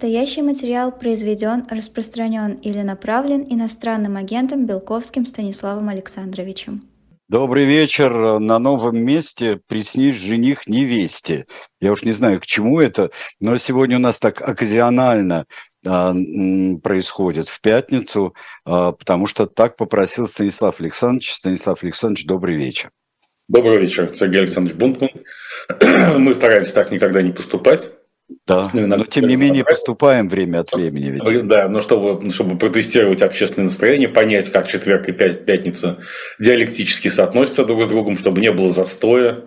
Настоящий материал произведен, распространен или направлен иностранным агентом Белковским Станиславом Александровичем. Добрый вечер. На новом месте приснись жених невесте. Я уж не знаю, к чему это, но сегодня у нас так оказионально а, происходит в пятницу, а, потому что так попросил Станислав Александрович. Станислав Александрович, добрый вечер. Добрый вечер, Сергей Александрович Бунтман. Мы стараемся так никогда не поступать. Да, ну, но тем не менее поступаем время от времени. Ведь. Да, но чтобы, чтобы протестировать общественное настроение, понять, как четверг и пятница диалектически соотносятся друг с другом, чтобы не было застоя.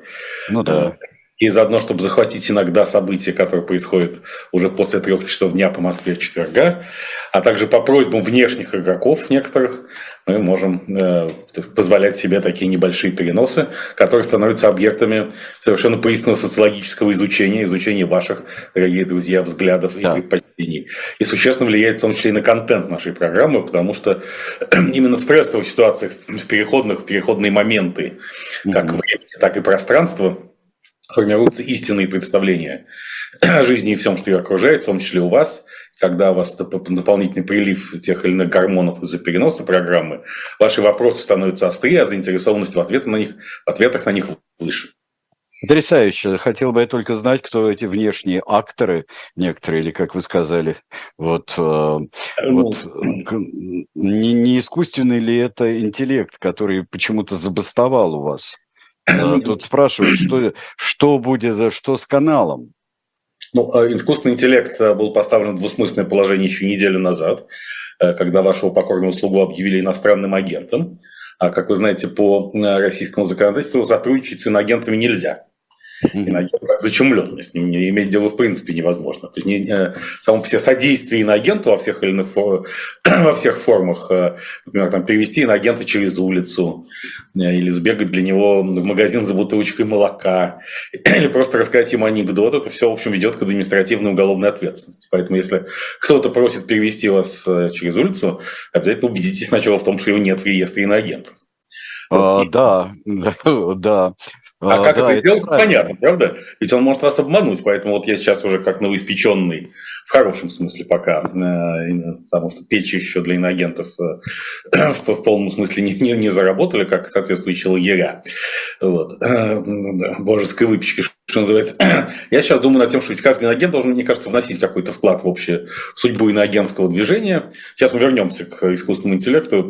Ну да. И заодно, чтобы захватить иногда события, которые происходят уже после трех часов дня по Москве четверга, а также по просьбам внешних игроков некоторых, мы можем э, позволять себе такие небольшие переносы, которые становятся объектами совершенно поистинного социологического изучения, изучения ваших, дорогие друзья, взглядов и да. предпочтений. И существенно влияет в том числе и на контент нашей программы, потому что именно в стрессовых ситуациях, в переходных, в переходные моменты, как mm-hmm. времени, так и пространства, формируются истинные представления о жизни и всем, что ее окружает, в том числе у вас, когда у вас дополнительный прилив тех или иных гормонов из-за переноса программы, ваши вопросы становятся острее, а заинтересованность в, ответ на них, в ответах на них выше. Потрясающе. Хотел бы я только знать, кто эти внешние акторы, некоторые, или как вы сказали, вот, э, ну, вот не, не искусственный ли это интеллект, который почему-то забастовал у вас? Э, тут спрашивают, что, что будет, что с каналом? Ну, а искусственный интеллект э, был поставлен в двусмысленное положение еще неделю назад, э, когда вашего покорного слугу объявили иностранным агентом. А, как вы знаете, по российскому законодательству сотрудничать с иноагентами нельзя. Иноагент зачумленность, не иметь дело в принципе невозможно. То есть не, э, само по себе содействие иноагенту во всех или иных во всех формах, э, например, там, перевести иноагента через улицу, э, или сбегать для него в магазин за бутылочкой молока, или просто рассказать ему анекдот, это все, в общем, ведет к административной уголовной ответственности. Поэтому, если кто-то просит перевести вас через улицу, обязательно убедитесь сначала в том, что его нет в реестре иноагентов. А, да, да. А, а как да, это сделать, это понятно, правда? Ведь он может вас обмануть, поэтому вот я сейчас уже как новоиспеченный, в хорошем смысле пока, э, потому что печи еще для иноагентов э, в, полном смысле не, не, не заработали, как соответствующие лагеря. Вот. Э, божеской выпечки, что называется. Я сейчас думаю над тем, что ведь каждый иноагент должен, мне кажется, вносить какой-то вклад в общую судьбу иноагентского движения. Сейчас мы вернемся к искусственному интеллекту, и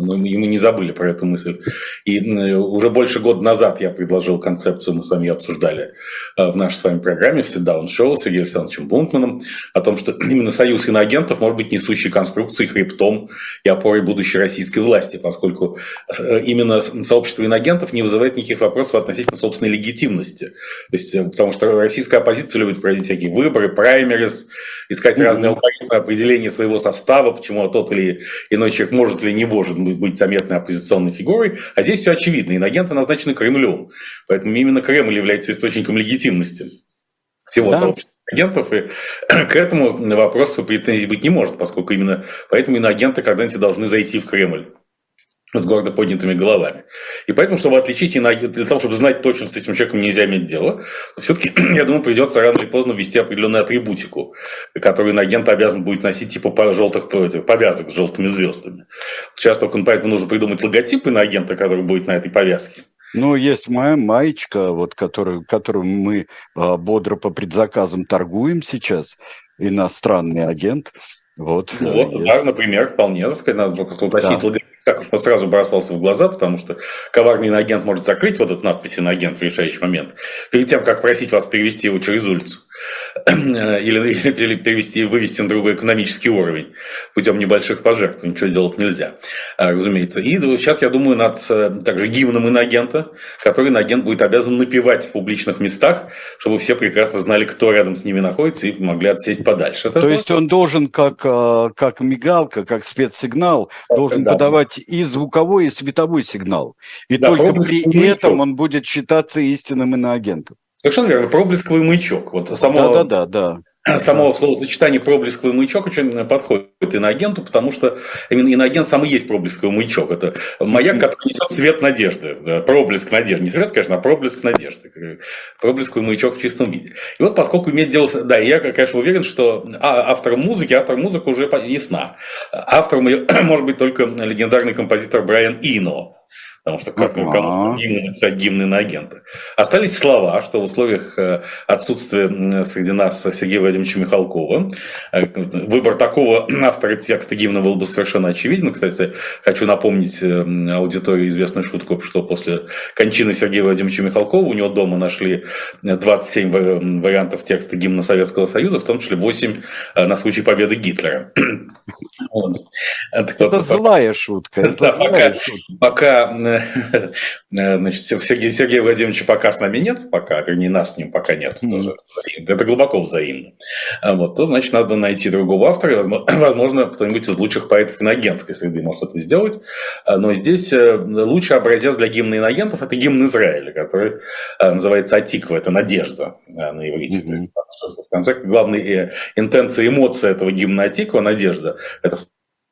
мы не забыли про эту мысль. И уже больше года назад я предложил концепцию, мы с вами обсуждали э, в нашей с вами программе в Sit-Down Show с Сергеем Александровичем Бунтманом, о том, что именно союз иноагентов может быть несущей конструкцией, хребтом и опорой будущей российской власти, поскольку э, именно сообщество иноагентов не вызывает никаких вопросов относительно собственной легитимности. То есть, э, потому что российская оппозиция любит проводить всякие выборы, праймерис, искать mm-hmm. разные алгоритмы определения своего состава, почему тот или иной человек может или не может быть заметной оппозиционной фигурой. А здесь все очевидно. Иноагенты назначены Кремлем. Кремлем. Поэтому именно Кремль является источником легитимности всего да. сообщества агентов, и к этому вопросу претензий быть не может, поскольку именно поэтому иноагенты когда-нибудь должны зайти в Кремль с гордо поднятыми головами. И поэтому, чтобы отличить иноагента, для того, чтобы знать точно, с этим человеком нельзя иметь дело, все-таки, я думаю, придется рано или поздно ввести определенную атрибутику, которую иноагент обязан будет носить типа желтых повязок с желтыми звездами. Сейчас только поэтому нужно придумать логотип иноагента, который будет на этой повязке. Ну, есть моя маечка, вот, которую, которую мы э, бодро по предзаказам торгуем сейчас, иностранный агент. Вот, ну, вот да, например, вполне, так сказать, надо просто уточнить да. логотип как он сразу бросался в глаза, потому что коварный иноагент может закрыть вот эту надпись иноагент в решающий момент, перед тем, как просить вас перевести его через улицу. Или, или, перевести, вывести на другой экономический уровень путем небольших пожертвований. Ничего делать нельзя, а, разумеется. И сейчас я думаю над э, также гимном иноагента, который иноагент будет обязан напевать в публичных местах, чтобы все прекрасно знали, кто рядом с ними находится и могли отсесть подальше. Это То есть он должен, как, а, как мигалка, как спецсигнал, должен да. подавать и звуковой, и световой сигнал. И да, только при этом он будет считаться истинным иноагентом. Совершенно верно. Проблесковый маячок. Вот само... Да, да, да, да. само словосочетание проблесковый маячок очень подходит иноагенту, потому что именно иноагент сам и есть проблесковый маячок. Это маяк, который несет цвет надежды, проблеск надежды. Не свет, конечно, а проблеск надежды. Проблесковый маячок в чистом виде. И вот поскольку иметь дело с... Да, я, конечно, уверен, что а, автором музыки, автор музыки уже ясна. Автором может быть только легендарный композитор Брайан Ино потому что как uh-huh. кому гимны написать гимны на агента. Остались слова, что в условиях э, отсутствия среди нас Сергея Владимировича Михалкова э, выбор такого автора текста гимна был бы совершенно очевиден. Кстати, хочу напомнить э, аудитории известную шутку, что после кончины Сергея Владимировича Михалкова у него дома нашли 27 вариантов текста гимна Советского Союза, в том числе 8 на случай победы Гитлера. Это злая шутка. Это злая шутка. Пока Значит, Сергея, Сергея Владимировича пока с нами нет, пока, не нас с ним пока нет. Тоже это глубоко взаимно. А вот, то, значит, надо найти другого автора, возможно, кто-нибудь из лучших поэтов иногентской среды может это сделать. А, но здесь э, лучший образец для гимна иногентов – это гимн Израиля, который э, называется «Атиква», это «надежда» э, на иврите. Mm-hmm. В конце, главная интенция, эмоция этого гимна Атиква – надежда. Это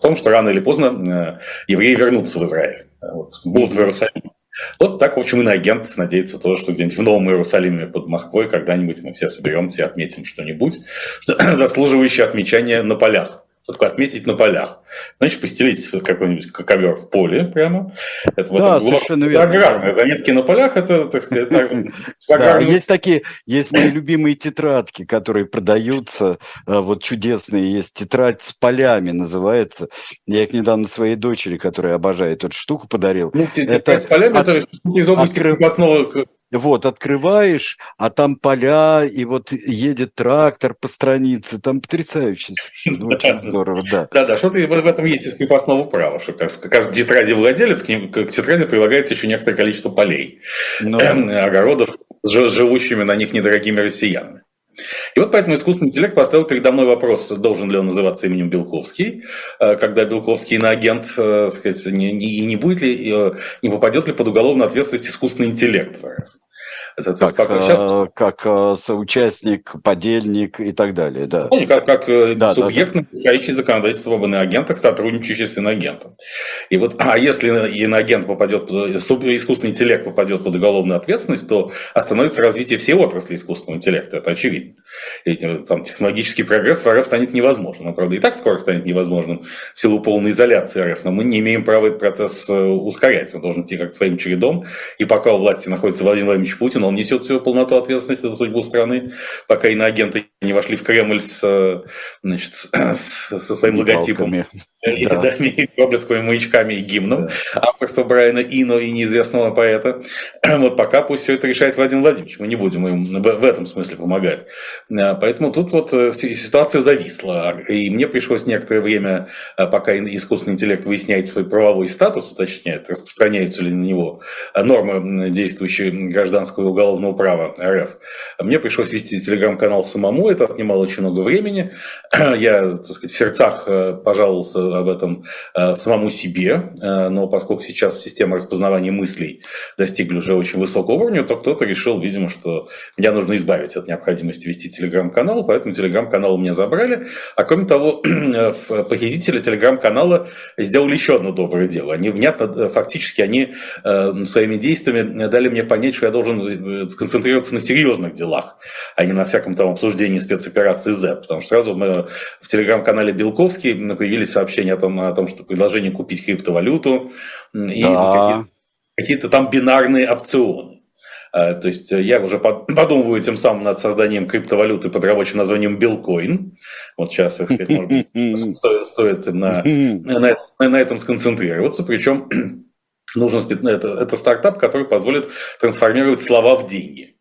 в том, что рано или поздно евреи вернутся в Израиль. Вот, будут в Иерусалиме. Вот так, в общем, и на агент надеется тоже, что где-нибудь в Новом Иерусалиме под Москвой когда-нибудь мы все соберемся и отметим что-нибудь, заслуживающее отмечания на полях. Что такое отметить на полях? Значит, постелить какой-нибудь ковер в поле прямо. Это, да, это совершенно верно. Аграрные заметки на полях, это, так сказать, да, есть такие, есть мои любимые тетрадки, которые продаются, э, вот чудесные, есть тетрадь с полями называется. Я их недавно своей дочери, которая обожает эту штуку, подарил. Ну, тетрадь с полями, это из области крепостного вот, открываешь, а там поля, и вот едет трактор по странице. Там потрясающе совершенно. Очень здорово, да. Да-да, что-то в этом есть из крепостного права, что каждый тетради владелец, к, ним, к тетради прилагается еще некоторое количество полей, ну огородов, живущими на них недорогими россиянами. И вот поэтому искусственный интеллект поставил передо мной вопрос, должен ли он называться именем Белковский, э, когда Белковский иноагент, э, сказать, не, не, не будет ли, э, не попадет ли под уголовную ответственность искусственный интеллект. Как, как, сейчас... как соучастник, подельник и так далее, да. Ну, как, как да, субъект, да, да. нарушающий законодательство об иноагентах, сотрудничающий с иноагентом. И вот, а если иноагент попадет, искусственный интеллект попадет под уголовную ответственность, то остановится развитие всей отрасли искусственного интеллекта, это очевидно. И, там, технологический прогресс в РФ станет невозможным. Он, правда, и так скоро станет невозможным в силу полной изоляции РФ, но мы не имеем права этот процесс э, ускорять. Он должен идти как своим чередом. И пока у власти находится Владимир Владимирович Путин, он несет всю полноту ответственности за судьбу страны, пока иноагенты не вошли в Кремль с, э, значит, с, со своим логотипом. И, да. да, и проблесковыми маячками и гимном. Да. Авторство Брайана Ино и неизвестного поэта. Вот пока пусть все это решает Владимир Владимирович. Мы не будем им в этом смысле помогать. А, поэтому тут вот э, ситуация зависла. И мне пришлось некоторое время, пока искусственный интеллект выясняет свой правовой статус, уточняет, распространяются ли на него нормы действующие гражданского уголовного права РФ, мне пришлось вести телеграм-канал самому. Это отнимало очень много времени. Я, так сказать, в сердцах э, пожаловался об этом э, самому себе, э, но поскольку сейчас система распознавания мыслей достигли уже очень высокого уровня, то кто-то решил, видимо, что меня нужно избавить от необходимости вести телеграм-канал, поэтому телеграм-канал у меня забрали. А кроме того, похитители телеграм-канала сделали еще одно доброе дело. Они внятно, фактически, они своими действиями дали мне понять, что я должен сконцентрироваться на серьезных делах, а не на всяком там обсуждении спецоперации Z. Потому что сразу мы в телеграм-канале Белковский появились сообщения о том, о том что предложение купить криптовалюту и да. какие-то там бинарные опционы. А, то есть я уже подумываю тем самым над созданием криптовалюты под рабочим названием Белкоин. Вот сейчас, так сказать, может быть, стоит, стоит на, на, на этом сконцентрироваться. Причем нужно это, это стартап, который позволит трансформировать слова в деньги.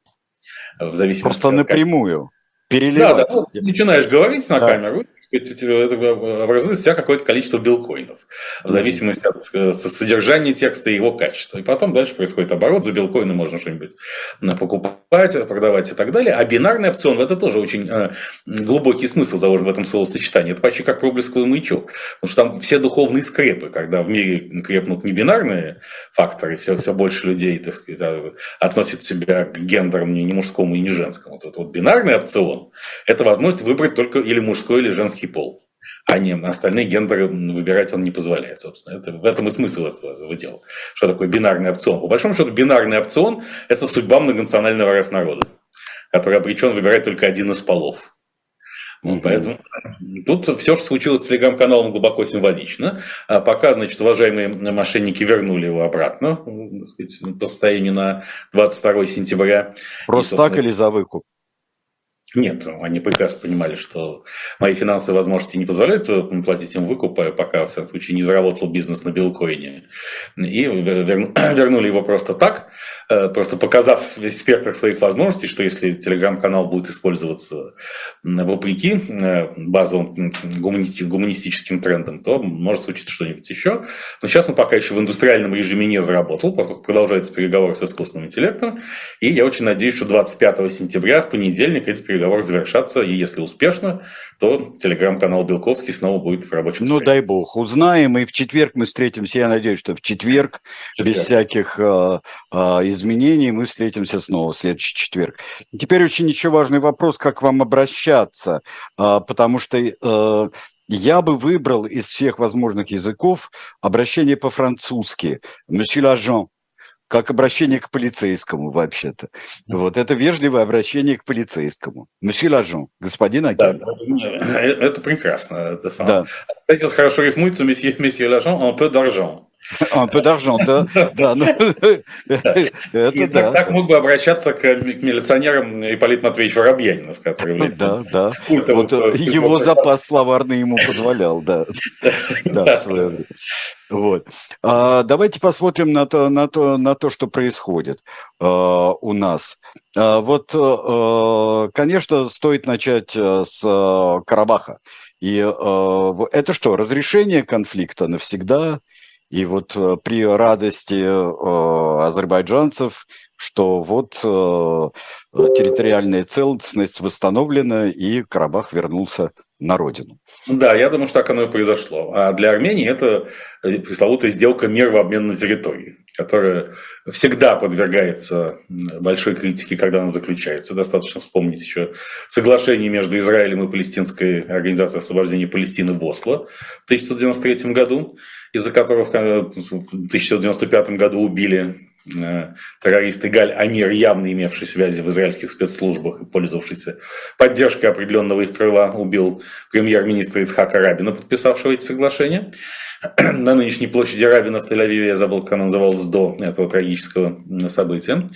В зависимости Просто от напрямую. Переливать. Да, да. Ну, начинаешь говорить на да. камеру, образует себя какое-то количество билкоинов в зависимости от э, содержания текста и его качества. И потом дальше происходит оборот, за билкоины можно что-нибудь покупать, продавать и так далее. А бинарный опцион, это тоже очень э, глубокий смысл заложен в этом словосочетании. Это почти как проблесковый маячок. Потому что там все духовные скрепы, когда в мире крепнут не бинарные факторы, все, все больше людей так сказать, а, относят себя к гендерам не мужскому и не женскому. Вот, вот бинарный опцион – это возможность выбрать только или мужской, или женский пол а не остальные гендеры выбирать он не позволяет, собственно. Это, в этом и смысл этого, этого дела. Что такое бинарный опцион? По большому счету, бинарный опцион – это судьба многонационального РФ народа, который обречен выбирать только один из полов. Mm-hmm. Поэтому тут все, что случилось с телеграм-каналом, глубоко символично. А пока, значит, уважаемые мошенники вернули его обратно, так сказать, по состоянию на 22 сентября. Просто и, так или за выкуп? Нет, они прекрасно понимали, что мои финансовые возможности не позволяют платить им выкуп, пока, в всяком случае, не заработал бизнес на билкоине. И вернули его просто так, э, просто показав весь спектр своих возможностей, что если телеграм-канал будет использоваться вопреки э, базовым гуманистическим трендам, то может случиться что-нибудь еще. Но сейчас он пока еще в индустриальном режиме не заработал, поскольку продолжаются переговоры с искусственным интеллектом. И я очень надеюсь, что 25 сентября, в понедельник, эти переговоры переговоры завершатся, и если успешно, то телеграм-канал Белковский снова будет в рабочем Ну, дай бог, узнаем, и в четверг мы встретимся, я надеюсь, что в четверг, четверг. без всяких э, э, изменений, мы встретимся снова в следующий четверг. Теперь очень еще важный вопрос, как вам обращаться, э, потому что... Э, я бы выбрал из всех возможных языков обращение по-французски. Monsieur l'agent, как обращение к полицейскому вообще-то. Вот это вежливое обращение к полицейскому. Месье Лажон, господин агент. Да, это прекрасно. Это самое. да. Кстати, хорошо рифмуется месье, месье Лажон, un peu d'argent. Un peu d'argent, да. да ну, это да. Так, мог бы обращаться к, милиционерам Ипполит Матвеевич Воробьянинов, который... Да, да. Вот его запас словарный ему позволял, да. Да. Вот. А, давайте посмотрим на то, на то, на то, что происходит а, у нас. А, вот, а, конечно, стоит начать э, с а, Карабаха. И а, это что, разрешение конфликта навсегда? И вот э, при радости э, азербайджанцев, что вот э, территориальная целостность восстановлена, и Карабах вернулся на родину. Да, я думаю, что так оно и произошло. А для Армении это пресловутая сделка мир в обмен на территории, которая всегда подвергается большой критике, когда она заключается. Достаточно вспомнить еще соглашение между Израилем и Палестинской организацией освобождения Палестины в Осло в 1993 году, из-за которого в 1995 году убили террорист Игаль Амир, явно имевший связи в израильских спецслужбах и пользовавшийся поддержкой определенного их крыла, убил премьер-министра Ицхака Рабина, подписавшего эти соглашения. На нынешней площади Рабина в Тель-Авиве, я забыл, как она называлась до этого трагического события.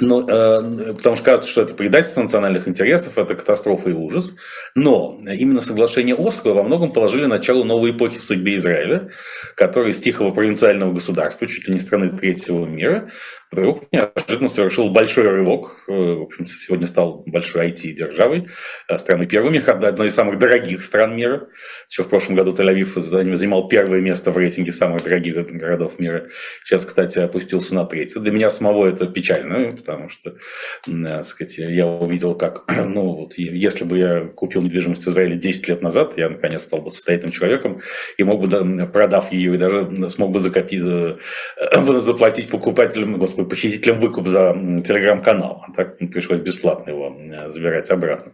Но, э, потому что кажется, что это предательство национальных интересов, это катастрофа и ужас. Но именно соглашение Осло во многом положили начало новой эпохи в судьбе Израиля, который из тихого провинциального государства, чуть ли не страны третьего мира, вдруг неожиданно совершил большой рывок. Э, в общем, сегодня стал большой IT-державой, э, страной первого мира, одной из самых дорогих стран мира. Еще в прошлом году Тель-Авив занимал первое место в рейтинге самых дорогих городов мира. Сейчас, кстати, опустился на третье. Для меня самого это печально, потому что, так сказать, я увидел, как, ну, вот, если бы я купил недвижимость в Израиле 10 лет назад, я, наконец, стал бы состоятельным человеком и мог бы, продав ее, и даже смог бы закопить, э, заплатить покупателям, господи, посетителям выкуп за телеграм-канал. А так пришлось бесплатно его э, забирать обратно.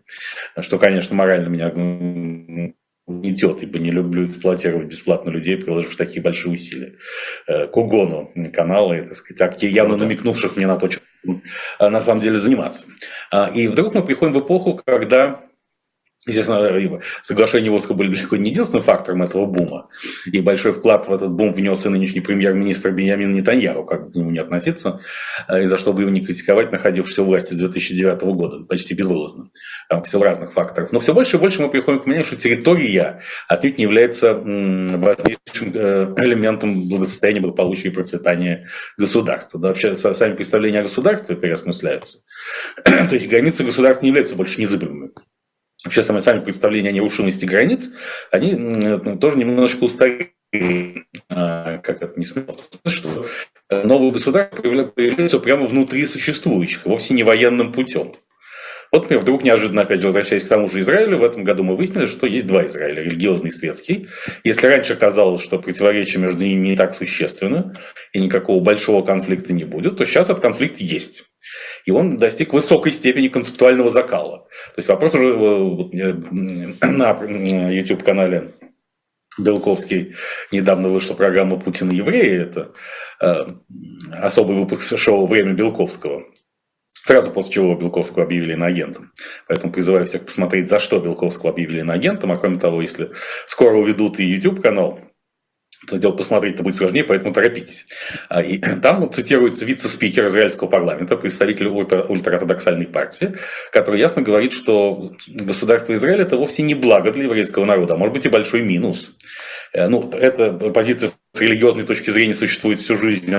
Что, конечно, морально меня идет, ибо не люблю эксплуатировать бесплатно людей, приложив такие большие усилия э, к угону канала, так сказать, явно ну намекнувших мне на то, чем на самом деле заниматься. А, и вдруг мы приходим в эпоху, когда Естественно, соглашения Оска были далеко не единственным фактором этого бума. И большой вклад в этот бум внес и нынешний премьер-министр Беньямин Нетаньяху, как к нему не относиться, э, и за что бы его не критиковать, находившийся в власти с 2009 года, почти безвылазно. Там все разных факторов. Но все больше и больше мы приходим к мнению, что территория отнюдь не является важнейшим э, элементом благосостояния, благополучия и процветания государства. Да, вообще сами представления о государстве переосмысляются. То есть границы государства не являются больше незыблемыми. Вообще сами, сами представления о нерушимости границ, они тоже немножечко устарели. А, как это не смешно, что новые государства появляются прямо внутри существующих, вовсе не военным путем. Вот, например, вдруг неожиданно, опять же, возвращаясь к тому же Израилю, в этом году мы выяснили, что есть два Израиля, религиозный и светский. Если раньше казалось, что противоречие между ними не так существенно, и никакого большого конфликта не будет, то сейчас этот конфликт есть. И он достиг высокой степени концептуального закала. То есть вопрос уже э, на YouTube-канале Белковский недавно вышла программа «Путин и евреи». Это э, особый выпуск шоу «Время Белковского». Сразу после чего Белковского объявили иноагентом. Поэтому призываю всех посмотреть, за что Белковского объявили иноагентом. А кроме того, если скоро уведут и YouTube-канал, это дело посмотреть это будет сложнее, поэтому торопитесь. А, и там цитируется вице-спикер израильского парламента, представитель ультра- ультраортодоксальной партии, который ясно говорит, что государство Израиль это вовсе не благо для еврейского народа, а может быть и большой минус. Э, ну, эта позиция с религиозной точки зрения существует всю жизнь,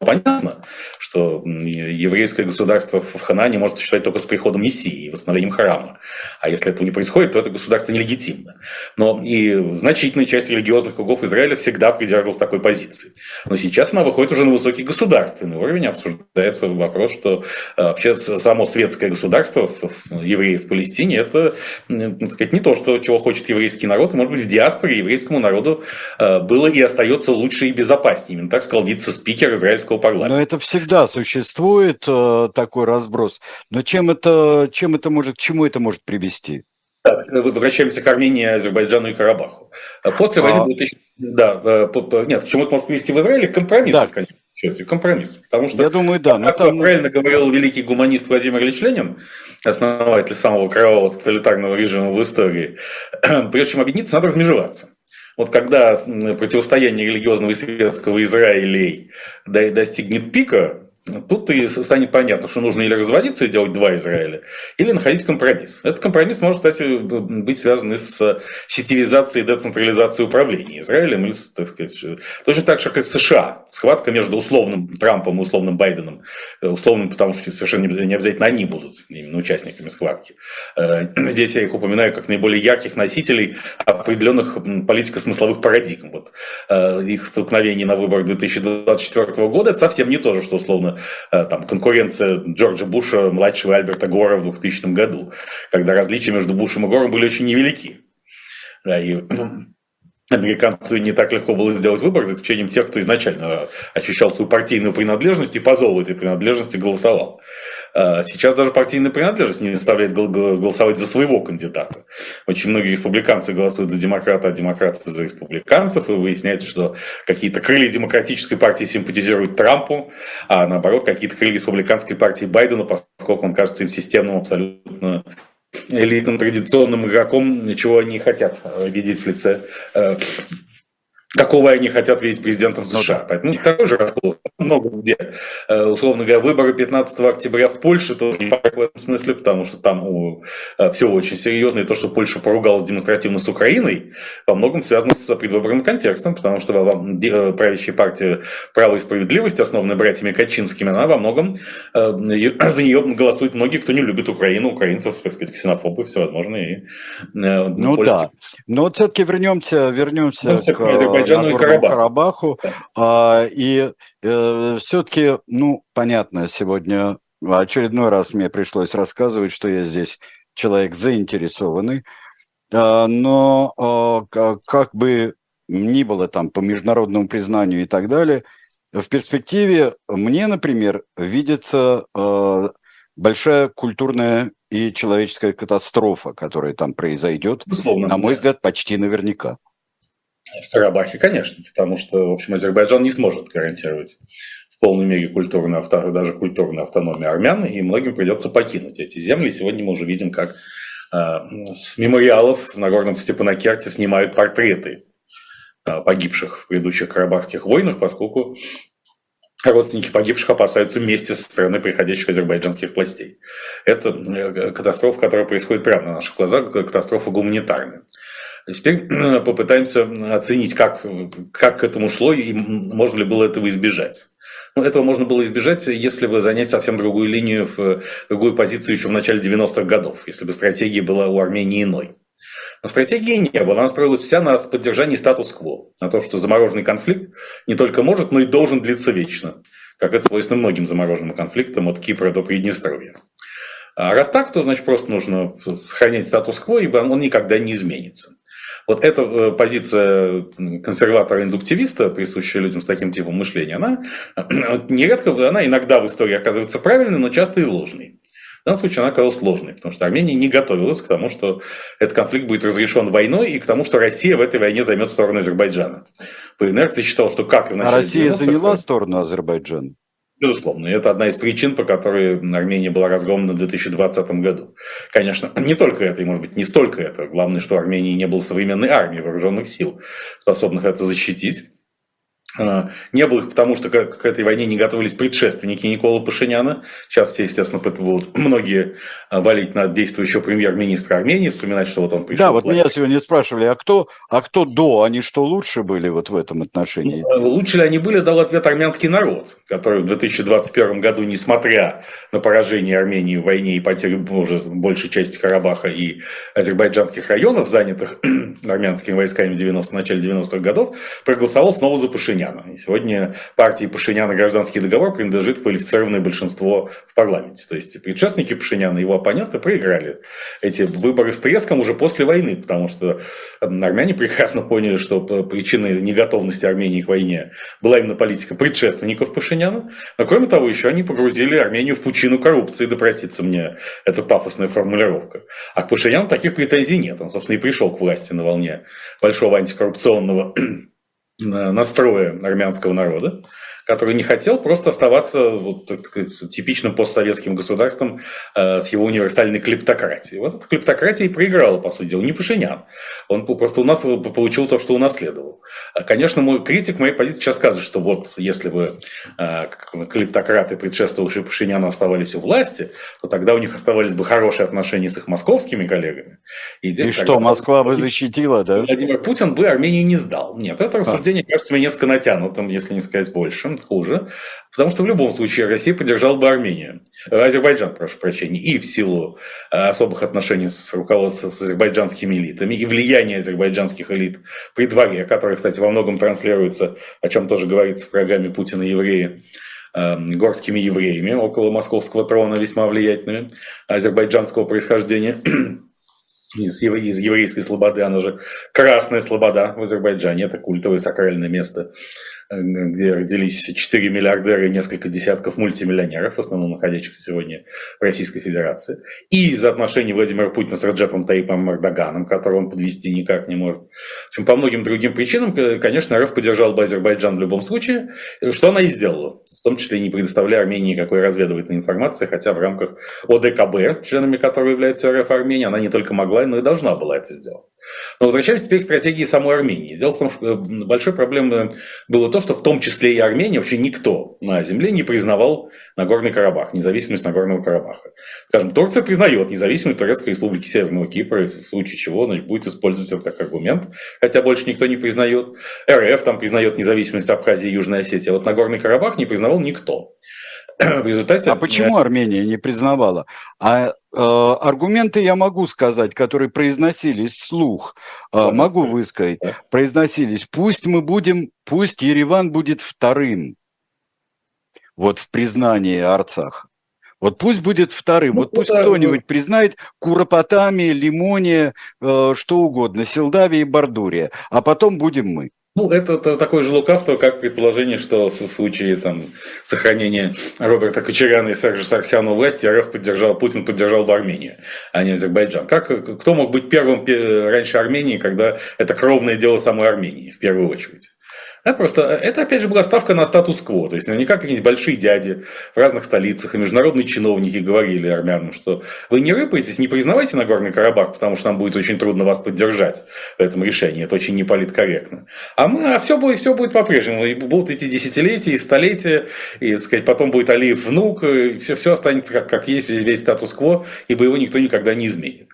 понятно, что еврейское государство в Ханане может существовать только с приходом Мессии и восстановлением храма. А если этого не происходит, то это государство нелегитимно. Но и значительная часть религиозных кругов Израиля всегда придерживалась такой позиции. Но сейчас она выходит уже на высокий государственный уровень, обсуждается вопрос, что э, вообще само светское государство евреев в Палестине – это так сказать, не то, что, чего хочет еврейский народ, и, может быть, в диаспоре еврейскому народу э, было и остается лучше и безопаснее. Именно так сказал вице-спикер израильского израильского парламента. Но это всегда существует э, такой разброс. Но чем это, чем это может, к чему это может привести? Да, возвращаемся к Армении, Азербайджану и Карабаху. После войны а... 2000... Да, э, нет, к чему это может привести в Израиле? К компромиссу, да. конечно. Компромисс. Потому что, Я думаю, да. Как там... правильно говорил великий гуманист Владимир Ильич Ленин, основатель самого кровавого тоталитарного режима в истории, прежде чем объединиться, надо размежеваться. Вот когда противостояние религиозного и светского Израилей достигнет пика, Тут и станет понятно, что нужно или разводиться и делать два Израиля, или находить компромисс. Этот компромисс может, кстати, быть связан с сетевизацией и децентрализацией управления Израилем, или, так сказать, точно так же, как и в США. Схватка между условным Трампом и условным Байденом, э, условным, потому что совершенно не обязательно они будут именно участниками схватки. Э, здесь я их упоминаю как наиболее ярких носителей определенных политико-смысловых парадигм. Вот э, их столкновение на выборах 2024 года – это совсем не то же, что условно Э, там, конкуренция Джорджа Буша, младшего Альберта Гора в 2000 году, когда различия между Бушем и Гором были очень невелики. Да, и американцу не так легко было сделать выбор, за исключением тех, кто изначально ощущал свою партийную принадлежность и по зову этой принадлежности голосовал. А сейчас даже партийная принадлежность не заставляет голосовать за своего кандидата. Очень многие республиканцы голосуют за демократа, а демократы за республиканцев, и выясняется, что какие-то крылья демократической партии симпатизируют Трампу, а наоборот, какие-то крылья республиканской партии Байдену, поскольку он кажется им системным абсолютно элитным традиционным игроком, чего они хотят видеть в лице какого они хотят видеть президентом ну США. Ну, Поэтому такой же расклад много где. Э, условно говоря, выборы 15 октября в Польше тоже не в этом смысле, потому что там у, э, все очень серьезно. И то, что Польша поругалась демонстративно с Украиной, во многом связано с предвыборным контекстом, потому что э, правящая партия «Право и справедливость», основанная братьями Качинскими, она во многом за нее голосуют многие, кто не любит Украину, украинцев, так сказать, ксенофобы всевозможные. ну да. Но все-таки вернемся, вернемся к Азербайджану и Карабаху. Карабаху. А, и э, все-таки, ну, понятно, сегодня очередной раз мне пришлось рассказывать, что я здесь человек заинтересованный, а, но а, как бы ни было там по международному признанию и так далее, в перспективе мне, например, видится э, большая культурная и человеческая катастрофа, которая там произойдет, Безусловно. на мой взгляд, почти наверняка. В Карабахе, конечно, потому что, в общем, Азербайджан не сможет гарантировать в полной мере культурную, даже культурную автономию армян, и многим придется покинуть эти земли. Сегодня мы уже видим, как э, с мемориалов в Нагорном Степанакерте снимают портреты э, погибших в предыдущих карабахских войнах, поскольку родственники погибших опасаются вместе со стороны приходящих азербайджанских властей. Это э, катастрофа, которая происходит прямо на наших глазах, катастрофа гуманитарная. Теперь попытаемся оценить, как, как к этому шло и можно ли было этого избежать. Ну, этого можно было избежать, если бы занять совсем другую линию, в другую позицию еще в начале 90-х годов, если бы стратегия была у Армении иной. Но стратегии не было. Она строилась вся на поддержании статус-кво. На то, что замороженный конфликт не только может, но и должен длиться вечно. Как это свойственно многим замороженным конфликтам от Кипра до Приднестровья. А раз так, то значит просто нужно сохранять статус-кво, ибо он никогда не изменится. Вот эта э, позиция консерватора-индуктивиста, присущая людям с таким типом мышления, она нередко, она иногда в истории оказывается правильной, но часто и ложной. В данном случае она оказалась сложной, потому что Армения не готовилась к тому, что этот конфликт будет разрешен войной и к тому, что Россия в этой войне займет сторону Азербайджана. По инерции считал, что как и в начале А Россия заняла сторону Азербайджана? Безусловно, это одна из причин, по которой Армения была разгромлена в 2020 году. Конечно, не только это, и может быть не столько это. Главное, что Армении не было современной армии вооруженных сил, способных это защитить. Не было их, потому что к этой войне не готовились предшественники Никола Пашиняна. Сейчас все, естественно, будут многие а, валить на действующего премьер-министра Армении, вспоминать, что вот он пришел. Да, вот меня сегодня спрашивали, а кто, а кто до, они что лучше были вот в этом отношении? Ну, лучше ли они были, дал ответ армянский народ, который в 2021 году, несмотря на поражение Армении в войне и потерю уже большей части Карабаха и азербайджанских районов, занятых армянскими войсками в 90 начале 90-х годов, проголосовал снова за Пашиняна. Пашиняна. И сегодня партии Пашиняна гражданский договор принадлежит квалифицированное большинство в парламенте. То есть предшественники Пашиняна его оппоненты проиграли эти выборы с треском уже после войны, потому что армяне прекрасно поняли, что причиной неготовности Армении к войне была именно политика предшественников Пашиняна. Но кроме того, еще они погрузили Армению в пучину коррупции, да простится мне эта пафосная формулировка. А к Пашиняну таких претензий нет. Он, собственно, и пришел к власти на волне большого антикоррупционного настроя армянского народа который не хотел просто оставаться вот, так сказать, типичным постсоветским государством э, с его универсальной клептократией. Вот эта клептократия и проиграла, по сути дела, не Пашинян. Он просто у нас получил то, что унаследовал. А, конечно, мой критик моей позиции сейчас скажет, что вот если бы э, клептократы, предшествовавшие Пашиняну, оставались у власти, то тогда у них оставались бы хорошие отношения с их московскими коллегами. И, и что, Москва бы защитила, да? Владимир Путин бы Армению не сдал. Нет, это рассуждение а. кажется мне несколько натянутым, если не сказать больше хуже, потому что в любом случае Россия поддержала бы Армению, Азербайджан, прошу прощения, и в силу э, особых отношений с руководством с азербайджанскими элитами и влияния азербайджанских элит при дворе, которое, кстати, во многом транслируется, о чем тоже говорится в программе Путина евреи, э, горскими евреями около московского трона, весьма влиятельными, азербайджанского происхождения. Из, из еврейской слободы, она же Красная Слобода в Азербайджане, это культовое сакральное место, где родились 4 миллиардера и несколько десятков мультимиллионеров, в основном находящихся сегодня в Российской Федерации, и из отношений Владимира Путина с Раджепом Таипом Эрдоганом, которого он подвести никак не может. В общем, по многим другим причинам, конечно, РФ поддержал бы Азербайджан в любом случае, что она и сделала в том числе не предоставляя Армении никакой разведывательной информации, хотя в рамках ОДКБ, членами которой является РФ Армения, она не только могла, но и должна была это сделать. Но возвращаемся теперь к стратегии самой Армении. Дело в том, что э, большой проблемой было то, что в том числе и Армения, вообще никто на земле не признавал Нагорный Карабах, независимость Нагорного Карабаха. Скажем, Турция признает независимость Турецкой Республики Северного Кипра, в случае чего значит, будет использовать это как аргумент, хотя больше никто не признает. РФ там признает независимость Абхазии и Южной Осетии, а вот Нагорный Карабах не признавал никто. В результате... А почему Армения не признавала? А аргументы я могу сказать, которые произносились вслух, э, могу высказать, произносились. Пусть мы будем, пусть Ереван будет вторым вот в признании Арцах. Вот пусть будет вторым, ну, вот пусть кто-нибудь признает Куропатами, Лимония, э, что угодно, Селдавия и Бардурия, а потом будем мы. Ну, это, такое же лукавство, как предположение, что в случае там, сохранения Роберта Кочеряна и Сержа Сарсяна власти РФ поддержал, Путин поддержал бы Армению, а не Азербайджан. Как, кто мог быть первым раньше Армении, когда это кровное дело самой Армении, в первую очередь? Да, просто э, это, опять же, была ставка на статус-кво. То есть, наверняка какие-нибудь большие дяди в разных столицах и международные чиновники говорили армянам, что вы не рыпаетесь, не признавайте Нагорный Карабах, потому что нам будет очень трудно вас поддержать в этом решении. Это очень неполиткорректно. А, мы, а все будет, все будет по-прежнему. И будут эти десятилетия и столетия, и, так сказать, потом будет Алиев внук, и все, все останется как, как есть, весь статус-кво, ибо его никто никогда не изменит.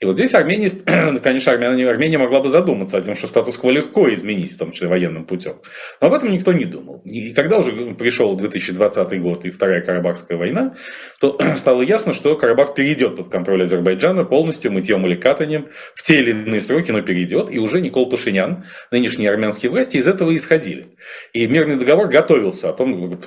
И вот здесь Армения, конечно, Армения, Армения могла бы задуматься о том, что статус-кво легко изменить, в том числе военным путем. Но об этом никто не думал. И когда уже пришел 2020 год и Вторая Карабахская война, то стало ясно, что Карабах перейдет под контроль Азербайджана полностью мытьем или катанием в те или иные сроки, но перейдет. И уже Никол Пашинян, нынешние армянские власти, из этого исходили. И мирный договор готовился. О том,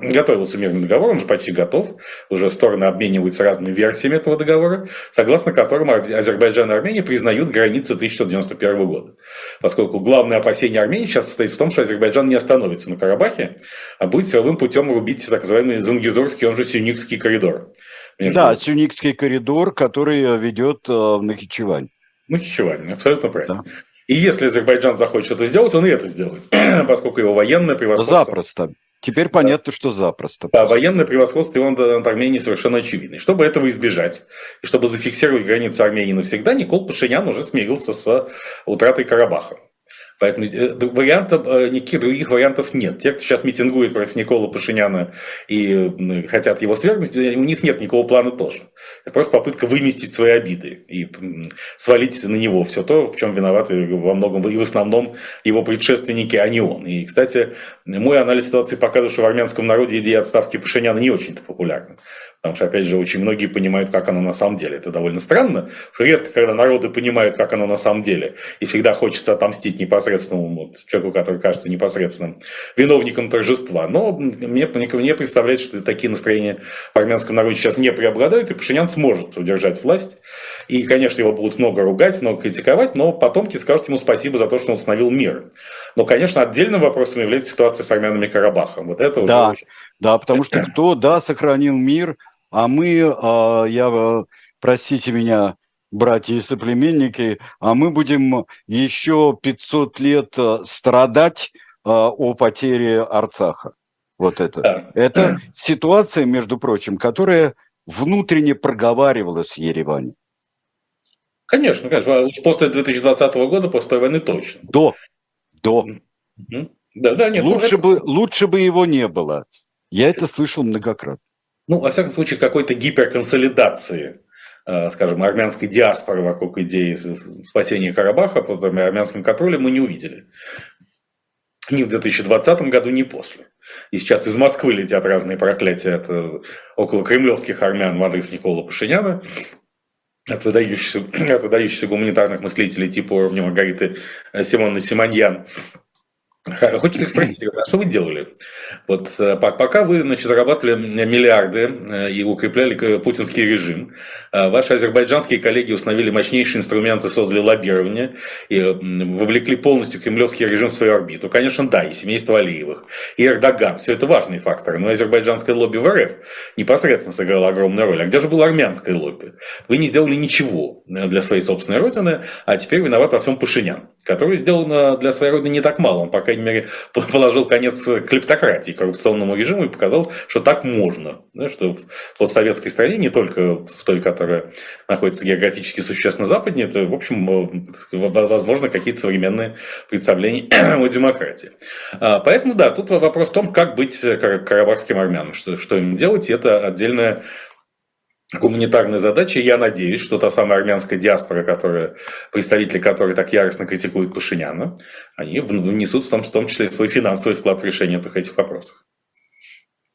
готовился мирный договор, он же почти готов. Уже стороны обмениваются разными версиями этого договора, согласно которым Азербайджан и Армения признают границы 1991 года. Поскольку главное опасение Армении сейчас состоит в том, что Азербайджан не остановится на Карабахе, а будет силовым путем рубить так называемый Зангизорский, он же Сюникский коридор. Между... Да, Сюникский коридор, который ведет э, в Нахичевань. Нахичевань, абсолютно правильно. Да. И если Азербайджан захочет это сделать, он и это сделает, поскольку его военное превосходство... Запросто. Теперь понятно, да. что запросто. Да, военное превосходство он над Арменией совершенно очевидно. чтобы этого избежать, и чтобы зафиксировать границы Армении навсегда, Никол Пашинян уже смирился с утратой Карабаха. Поэтому э, вариантов, э, никаких других вариантов нет. Те, кто сейчас митингует против Никола Пашиняна и хотят его свергнуть, у них нет никакого плана тоже. Это просто попытка выместить свои обиды и свалить на него все то, в чем виноваты во многом и в основном его предшественники, а не он. И, кстати, мой анализ ситуации показывает, что в армянском народе идея отставки Пашиняна не очень-то популярна. Потому что, опять же, очень многие понимают, как оно на самом деле. Это довольно странно, что редко, когда народы понимают, как оно на самом деле, и всегда хочется отомстить непосредственному вот, человеку, который кажется непосредственным виновником торжества. Но мне, мне представляется, что такие настроения в армянском народе сейчас не преобладают, и Пашинян сможет удержать власть. И, конечно, его будут много ругать, много критиковать, но потомки скажут ему спасибо за то, что он установил мир. Но, конечно, отдельным вопросом является ситуация с армянами Карабахом. Вот это да, уже... да, потому что кто, да, сохранил мир – а мы, а, я, простите меня, братья и соплеменники, а мы будем еще 500 лет э, страдать а, о потере Арцаха. Вот это. Да. Это ситуация, между прочим, которая внутренне проговаривалась в Ереване. Конечно, конечно. После 2020 года, после той войны точно. До. До. Угу. Да, да, нет, ну, лучше, ну, это... бы, лучше бы его не было. Я это слышал многократно ну, во всяком случае, какой-то гиперконсолидации э, скажем, армянской диаспоры вокруг идеи спасения Карабаха под армянским контролем мы не увидели. Ни в 2020 году, ни после. И сейчас из Москвы летят разные проклятия от э, около кремлевских армян в адрес Никола Пашиняна, от выдающихся, от выдающихся гуманитарных мыслителей типа уровня Маргариты э, Симоновны Симоньян, Хочется их спросить, а что вы делали? Вот э, пока вы, значит, зарабатывали миллиарды э, и укрепляли путинский режим, э, ваши азербайджанские коллеги установили мощнейшие инструменты, создали лоббирование и вовлекли полностью кремлевский режим в свою орбиту. Конечно, да, и семейство Алиевых, и Эрдоган, все это важные факторы, но азербайджанское лобби в РФ непосредственно сыграло огромную роль. А где же было армянское лобби? Вы не сделали ничего для своей собственной родины, а теперь виноват во всем Пашинян, который сделал для своей родины не так мало, он пока крайней мере, положил конец клептократии, коррупционному режиму и показал, что так можно. Да, что в постсоветской стране, не только в той, которая находится географически существенно западнее, это, в общем, возможно, какие-то современные представления о демократии. А, поэтому, да, тут вопрос в том, как быть карабахским армянам, что, что им делать, и это отдельная гуманитарной задачи. Я надеюсь, что та самая армянская диаспора, которая, представители которой так яростно критикуют Пашиняна, они внесут в том, в том числе свой финансовый вклад в решение этих вопросов.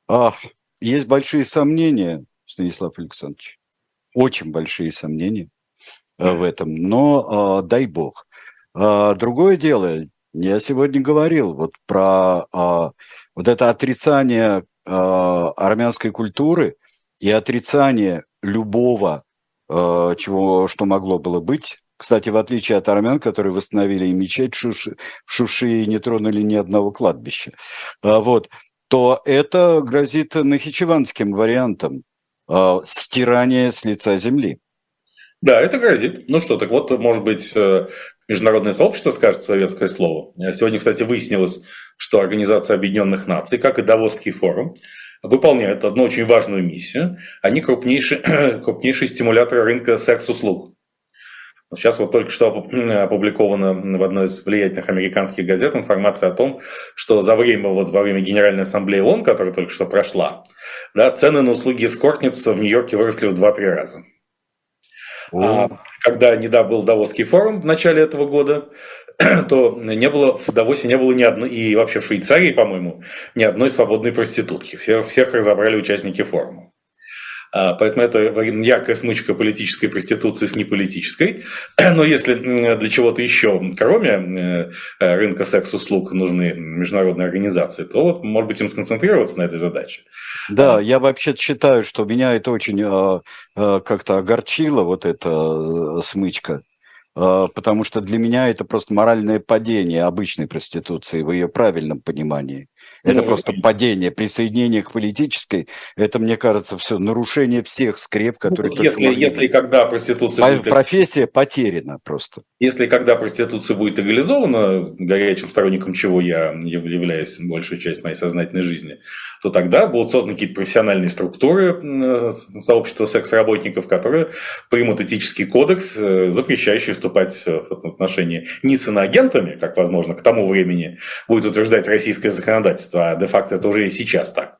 А, есть большие сомнения, Станислав Александрович. Очень большие сомнения э, в этом. Но э, дай бог. Э, другое дело, я сегодня говорил вот про э, вот это отрицание э, армянской культуры и отрицание любого, э, чего, что могло было быть. Кстати, в отличие от армян, которые восстановили и мечеть в Шуши, в Шуши и не тронули ни одного кладбища, э, вот, то это грозит нахичеванским вариантом э, стирания с лица земли. Да, это грозит. Ну что, так вот, может быть, международное сообщество скажет советское слово. Сегодня, кстати, выяснилось, что Организация Объединенных Наций, как и Давосский форум, выполняют одну очень важную миссию. Они крупнейшие, крупнейшие стимуляторы рынка секс-услуг. Сейчас вот только что опубликована в одной из влиятельных американских газет информация о том, что за время, вот во время Генеральной Ассамблеи ООН, которая только что прошла, да, цены на услуги эскортниц в Нью-Йорке выросли в 2-3 раза. А, когда недавно был Давосский форум в начале этого года, то не было, в Давосе не было ни одной, и вообще в Швейцарии, по-моему, ни одной свободной проститутки. Всех, всех разобрали участники форума. А, поэтому это яркая смычка политической проституции с неполитической. Но если для чего-то еще, кроме э, рынка секс-услуг, нужны международные организации, то вот, может быть, им сконцентрироваться на этой задаче. Да, я вообще считаю, что меня это очень э, э, как-то огорчило, вот эта смычка. Потому что для меня это просто моральное падение обычной проституции в ее правильном понимании. Это просто падение. Присоединение к политической, это, мне кажется, все нарушение всех скреп, ну, которые... Ну, если, если когда проституция... По- будет... Профессия потеряна просто. Если когда проституция будет легализована, горячим сторонником чего я являюсь большую часть моей сознательной жизни, то тогда будут созданы какие-то профессиональные структуры сообщества секс-работников, которые примут этический кодекс, э, запрещающий вступать в отношения не с иноагентами, как, возможно, к тому времени будет утверждать российское законодательство, правительства, а де-факто это уже и сейчас так,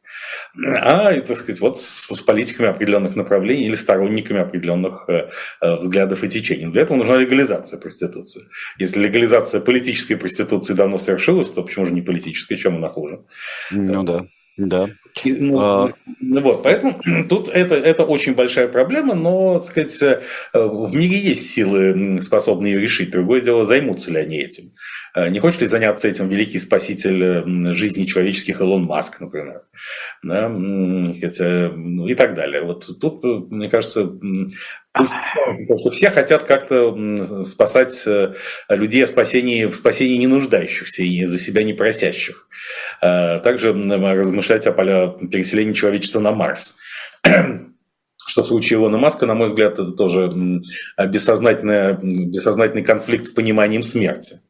а, так сказать, вот с, с политиками определенных направлений или сторонниками определенных э, э, взглядов и течений. Для этого нужна легализация проституции. Если легализация политической проституции давно совершилась, то почему же не политической, чем она хуже? Ну да. Да. И, ну, а... Ну вот, поэтому тут это, это очень большая проблема, но, так сказать, э, в мире есть силы, способные ее решить. Другое дело, займутся ли они этим. Э, не хочет ли заняться этим великий спаситель жизни человеческих Илон Маск, например, да, ну, и так далее. Вот тут, мне кажется, потому что все хотят как-то спасать э, людей о спасении, в спасении не нуждающихся и за себя не просящих. Э, также размышлять о переселении человечества на Марс. Что в случае Илона Маска, на мой взгляд, это тоже бессознательный конфликт с пониманием смерти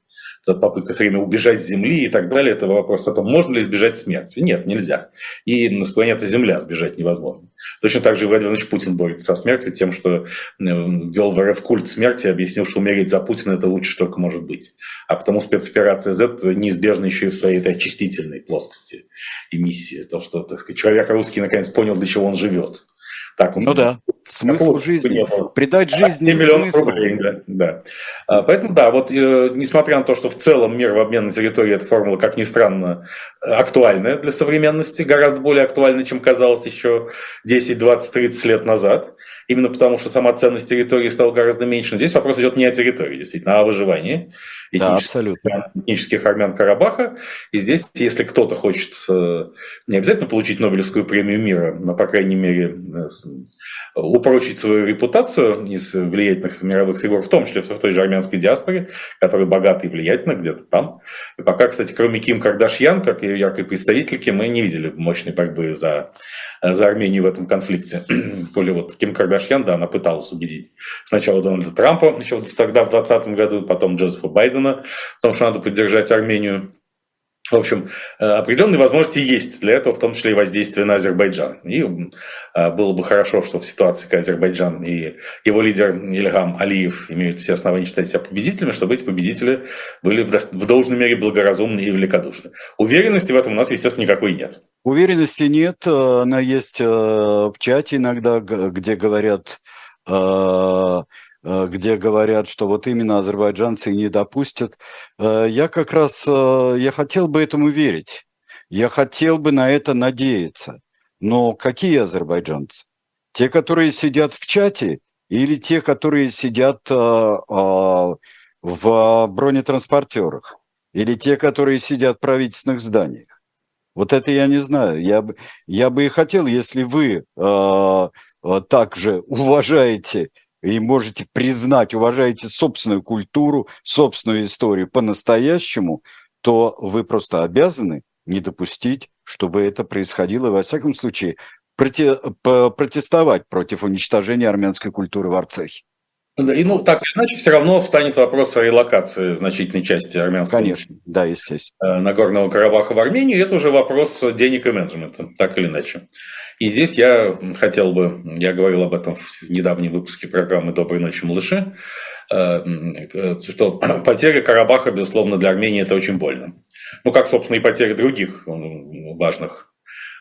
попытка все время убежать с Земли и так далее, это вопрос о том, можно ли избежать смерти. Нет, нельзя. И с планеты Земля сбежать невозможно. Точно так же Владимир Владимирович Путин борется со смертью тем, что ввел в РФ культ смерти, объяснил, что умереть за Путина – это лучше, что только может быть. А потому спецоперация Z неизбежна еще и в своей этой очистительной плоскости и миссии. То, что так сказать, человек русский наконец понял, для чего он живет. Так, ну да, смысл Такого жизни, придать жизни смысл. Рублей, да, да. А, поэтому да, вот э, несмотря на то, что в целом мир в обмен на территории эта формула, как ни странно, актуальная для современности, гораздо более актуальна, чем казалось еще 10, 20, 30 лет назад, именно потому что сама ценность территории стала гораздо меньше. Но здесь вопрос идет не о территории, действительно, а о выживании да, абсолютно. этнических армян Карабаха. И здесь, если кто-то хочет э, не обязательно получить Нобелевскую премию мира, но, по крайней мере, э, упрочить свою репутацию из влиятельных мировых фигур, в том числе в той же армянской диаспоре, которая богата и влиятельна где-то там. И пока, кстати, кроме Ким Кардашьян, как ее яркой представительки, мы не видели мощной борьбы за, за Армению в этом конфликте. Более вот Ким Кардашьян, да, она пыталась убедить сначала Дональда Трампа, еще тогда в 2020 году, потом Джозефа Байдена, в том, что надо поддержать Армению. В общем, э, определенные возможности есть для этого, в том числе и воздействие на Азербайджан. И э, было бы хорошо, что в ситуации, когда Азербайджан и его лидер Ильгам Алиев имеют все основания считать себя победителями, чтобы эти победители были в должной мере благоразумны и великодушны. Уверенности в этом у нас, естественно, никакой нет. Уверенности нет, э, она есть в чате иногда, где говорят Э, где говорят, что вот именно азербайджанцы не допустят. Э, я как раз, э, я хотел бы этому верить. Я хотел бы на это надеяться. Но какие азербайджанцы? Те, которые сидят в чате, или те, которые сидят в бронетранспортерах, или те, которые сидят в правительственных зданиях? Вот это я не знаю. Я бы, я бы и хотел, если вы э, также уважаете и можете признать, уважаете собственную культуру, собственную историю по-настоящему, то вы просто обязаны не допустить, чтобы это происходило. Во всяком случае, проти, протестовать против уничтожения армянской культуры в Арцахе. И ну так или иначе, все равно встанет вопрос о релокации значительной части армянского Конечно, да, естественно. Э, Нагорного Карабаха в Армению. И это уже вопрос денег и менеджмента, так или иначе. И здесь я хотел бы, я говорил об этом в недавнем выпуске программы «Доброй ночи, малыши», э, что потеря Карабаха, безусловно, для Армении это очень больно. Ну, как, собственно, и потеря других важных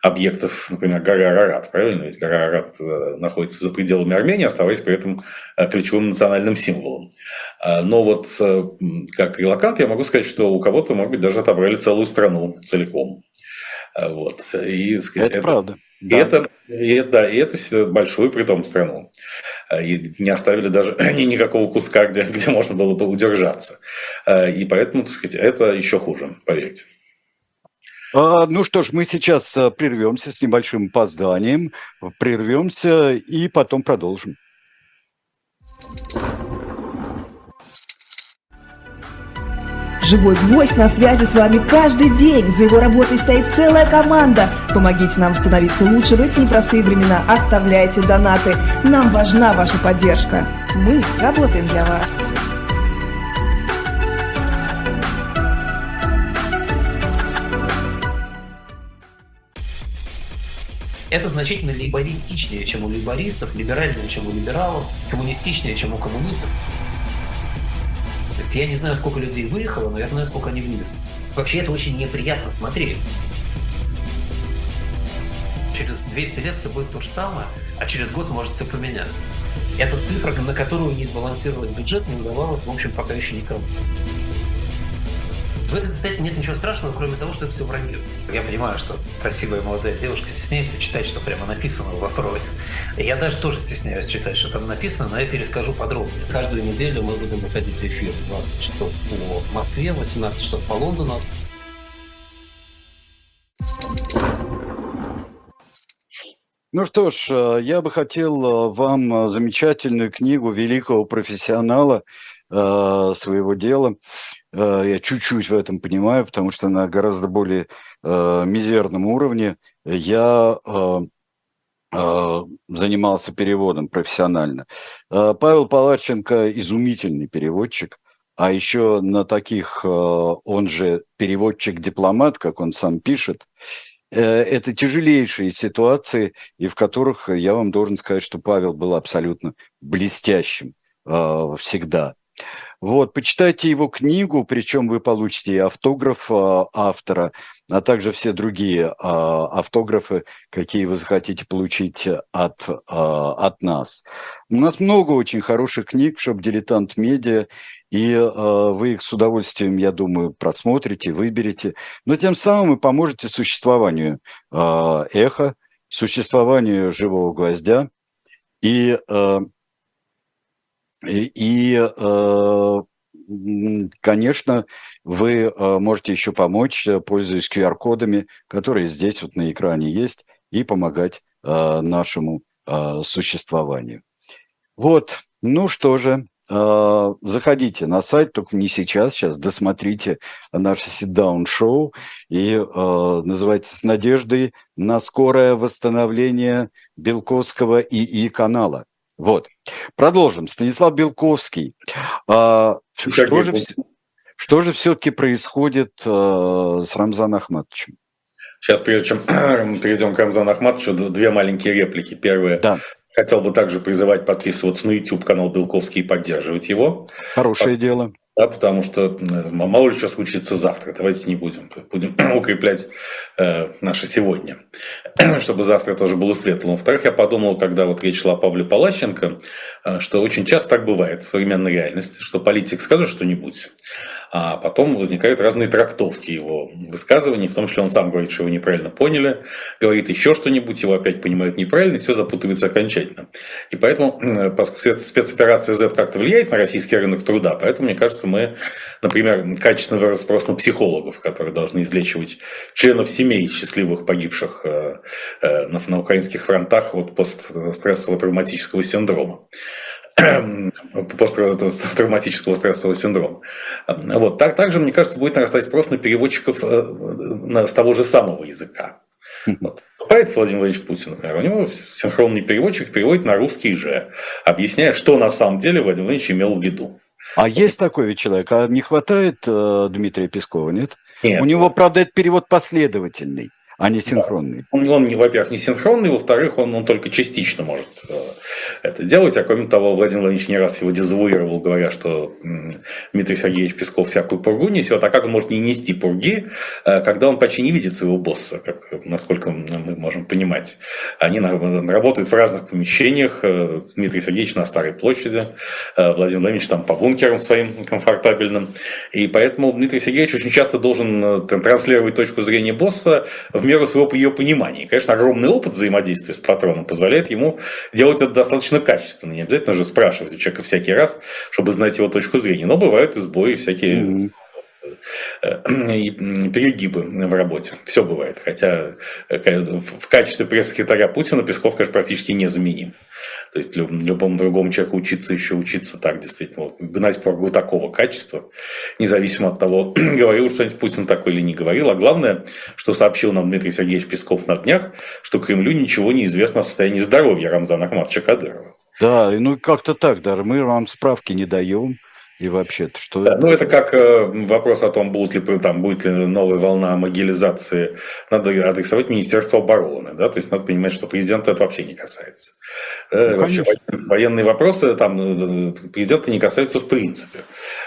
объектов, например, горы Арарат, правильно? Ведь гора Арарат э, находится за пределами Армении, оставаясь при этом э, ключевым национальным символом. А, но вот как релакант я могу сказать, что у кого-то, может быть, даже отобрали целую страну целиком. А, вот. И, сказать, это, это правда. И да. это, и, да, и это большую при том страну. А, и не оставили даже ни, никакого куска, где, где можно было бы удержаться. И поэтому, так сказать, это еще хуже, поверьте. Ну что ж, мы сейчас прервемся с небольшим опозданием, прервемся и потом продолжим. Живой гвоздь на связи с вами каждый день. За его работой стоит целая команда. Помогите нам становиться лучше в эти непростые времена. Оставляйте донаты. Нам важна ваша поддержка. Мы работаем для вас. Это значительно либористичнее, чем у либористов, либеральнее, чем у либералов, коммунистичнее, чем у коммунистов есть я не знаю, сколько людей выехало, но я знаю, сколько они вывезли. Вообще это очень неприятно смотреть. Через 200 лет все будет то же самое, а через год может все поменяться. Это цифра, на которую не сбалансировать бюджет не удавалось, в общем, пока еще никому. В этой кстати, нет ничего страшного, кроме того, что это все вранье. Я понимаю, что красивая молодая девушка стесняется читать, что прямо написано в вопросе. Я даже тоже стесняюсь читать, что там написано, но я перескажу подробнее. Каждую неделю мы будем выходить в эфир 20 часов по Москве, 18 часов по Лондону. Ну что ж, э, я бы хотел э, вам э, замечательную книгу великого профессионала своего дела Э, я чуть-чуть в этом понимаю, потому что на гораздо более э, мизерном уровне я э, занимался переводом профессионально. Павел Палаченко изумительный переводчик, а еще на таких, он же переводчик-дипломат, как он сам пишет, это тяжелейшие ситуации, и в которых я вам должен сказать, что Павел был абсолютно блестящим всегда. Вот, почитайте его книгу, причем вы получите и автограф а, автора, а также все другие а, автографы, какие вы захотите получить от, а, от нас. У нас много очень хороших книг шоп «Дилетант Медиа», и вы их с удовольствием, я думаю, просмотрите, выберете. Но тем самым вы поможете существованию эхо, существованию живого гвоздя и и, и э, конечно, вы э, можете еще помочь, э, пользуясь QR-кодами, которые здесь вот на экране есть, и помогать нашему существованию. Вот, ну что же, заходите на сайт, только не сейчас, сейчас досмотрите наше sit-down шоу и называется «С надеждой на скорое восстановление Белковского ИИ канала». Вот. Продолжим. Станислав Белковский. А, что, же, что же все-таки происходит а, с Рамзаном Ахматовичем? Сейчас, прежде чем перейдем к Рамзану Ахматовичу, две маленькие реплики. Первое. Да. Хотел бы также призывать подписываться на YouTube-канал Белковский и поддерживать его. Хорошее Под... дело да, потому что мало ли что случится завтра. Давайте не будем. Будем укреплять э, наше сегодня, чтобы завтра тоже было светло. Во-вторых, я подумал, когда вот речь шла о Павле Палащенко, э, что очень часто так бывает в современной реальности, что политик скажет что-нибудь, а потом возникают разные трактовки его высказываний, в том числе он сам говорит, что его неправильно поняли, говорит еще что-нибудь, его опять понимают неправильно, и все запутывается окончательно. И поэтому, поскольку спецоперация Z как-то влияет на российский рынок труда, поэтому, мне кажется, мы, например, качественно вырос спрос на психологов, которые должны излечивать членов семей счастливых погибших э, э, на, на украинских фронтах от постстрессового травматического синдрома. Посттравматического стрессового синдрома. Вот. Так, также, мне кажется, будет нарастать спрос на переводчиков э, с того же самого языка. Вот. Выступает Владимир Владимирович Путин, например, у него синхронный переводчик переводит на русский же, объясняя, что на самом деле Владимир Владимирович имел в виду. А вот. есть такой ведь человек, а не хватает э, Дмитрия Пескова, нет? нет? У него, правда, этот перевод последовательный. А не синхронный. Да. Он, он, во-первых, не синхронный, во-вторых, он, он только частично может э, это делать. А кроме того, Владимир Владимирович не раз его дезавуировал, говоря, что Дмитрий Сергеевич Песков всякую пургу несет. А как он может не нести пурги, э, когда он почти не видит своего босса, как, насколько мы можем понимать. Они работают в разных помещениях. Э, Дмитрий Сергеевич на Старой площади, Владимир Владимирович там по бункерам своим комфортабельным. И поэтому Дмитрий Сергеевич очень часто должен транслировать точку зрения босса в меру своего ее понимания. Конечно, огромный опыт взаимодействия с патроном позволяет ему делать это достаточно качественно. Не обязательно же спрашивать у человека всякий раз, чтобы знать его точку зрения. Но бывают и сбои всякие. Mm-hmm перегибы в работе. Все бывает. Хотя э, в качестве пресс-секретаря Путина Песков, конечно, практически незаменим. То есть любому другому человеку учиться еще учиться так, действительно. Вот, гнать прогу такого качества, независимо от того, говорил что-нибудь Путин такой или не говорил. А главное, что сообщил нам Дмитрий Сергеевич Песков на днях, что Кремлю ничего не известно о состоянии здоровья Рамзана Ахматовича Кадырова. Да, ну как-то так, да, мы вам справки не даем. И вообще-то, что да, Ну, это как э, вопрос о том, будет ли, там, будет ли новая волна могилизации. Надо адресовать Министерство обороны. Да? То есть, надо понимать, что президента это вообще не касается. Э, ну, вообще, военные вопросы там, э, президента не касаются в принципе.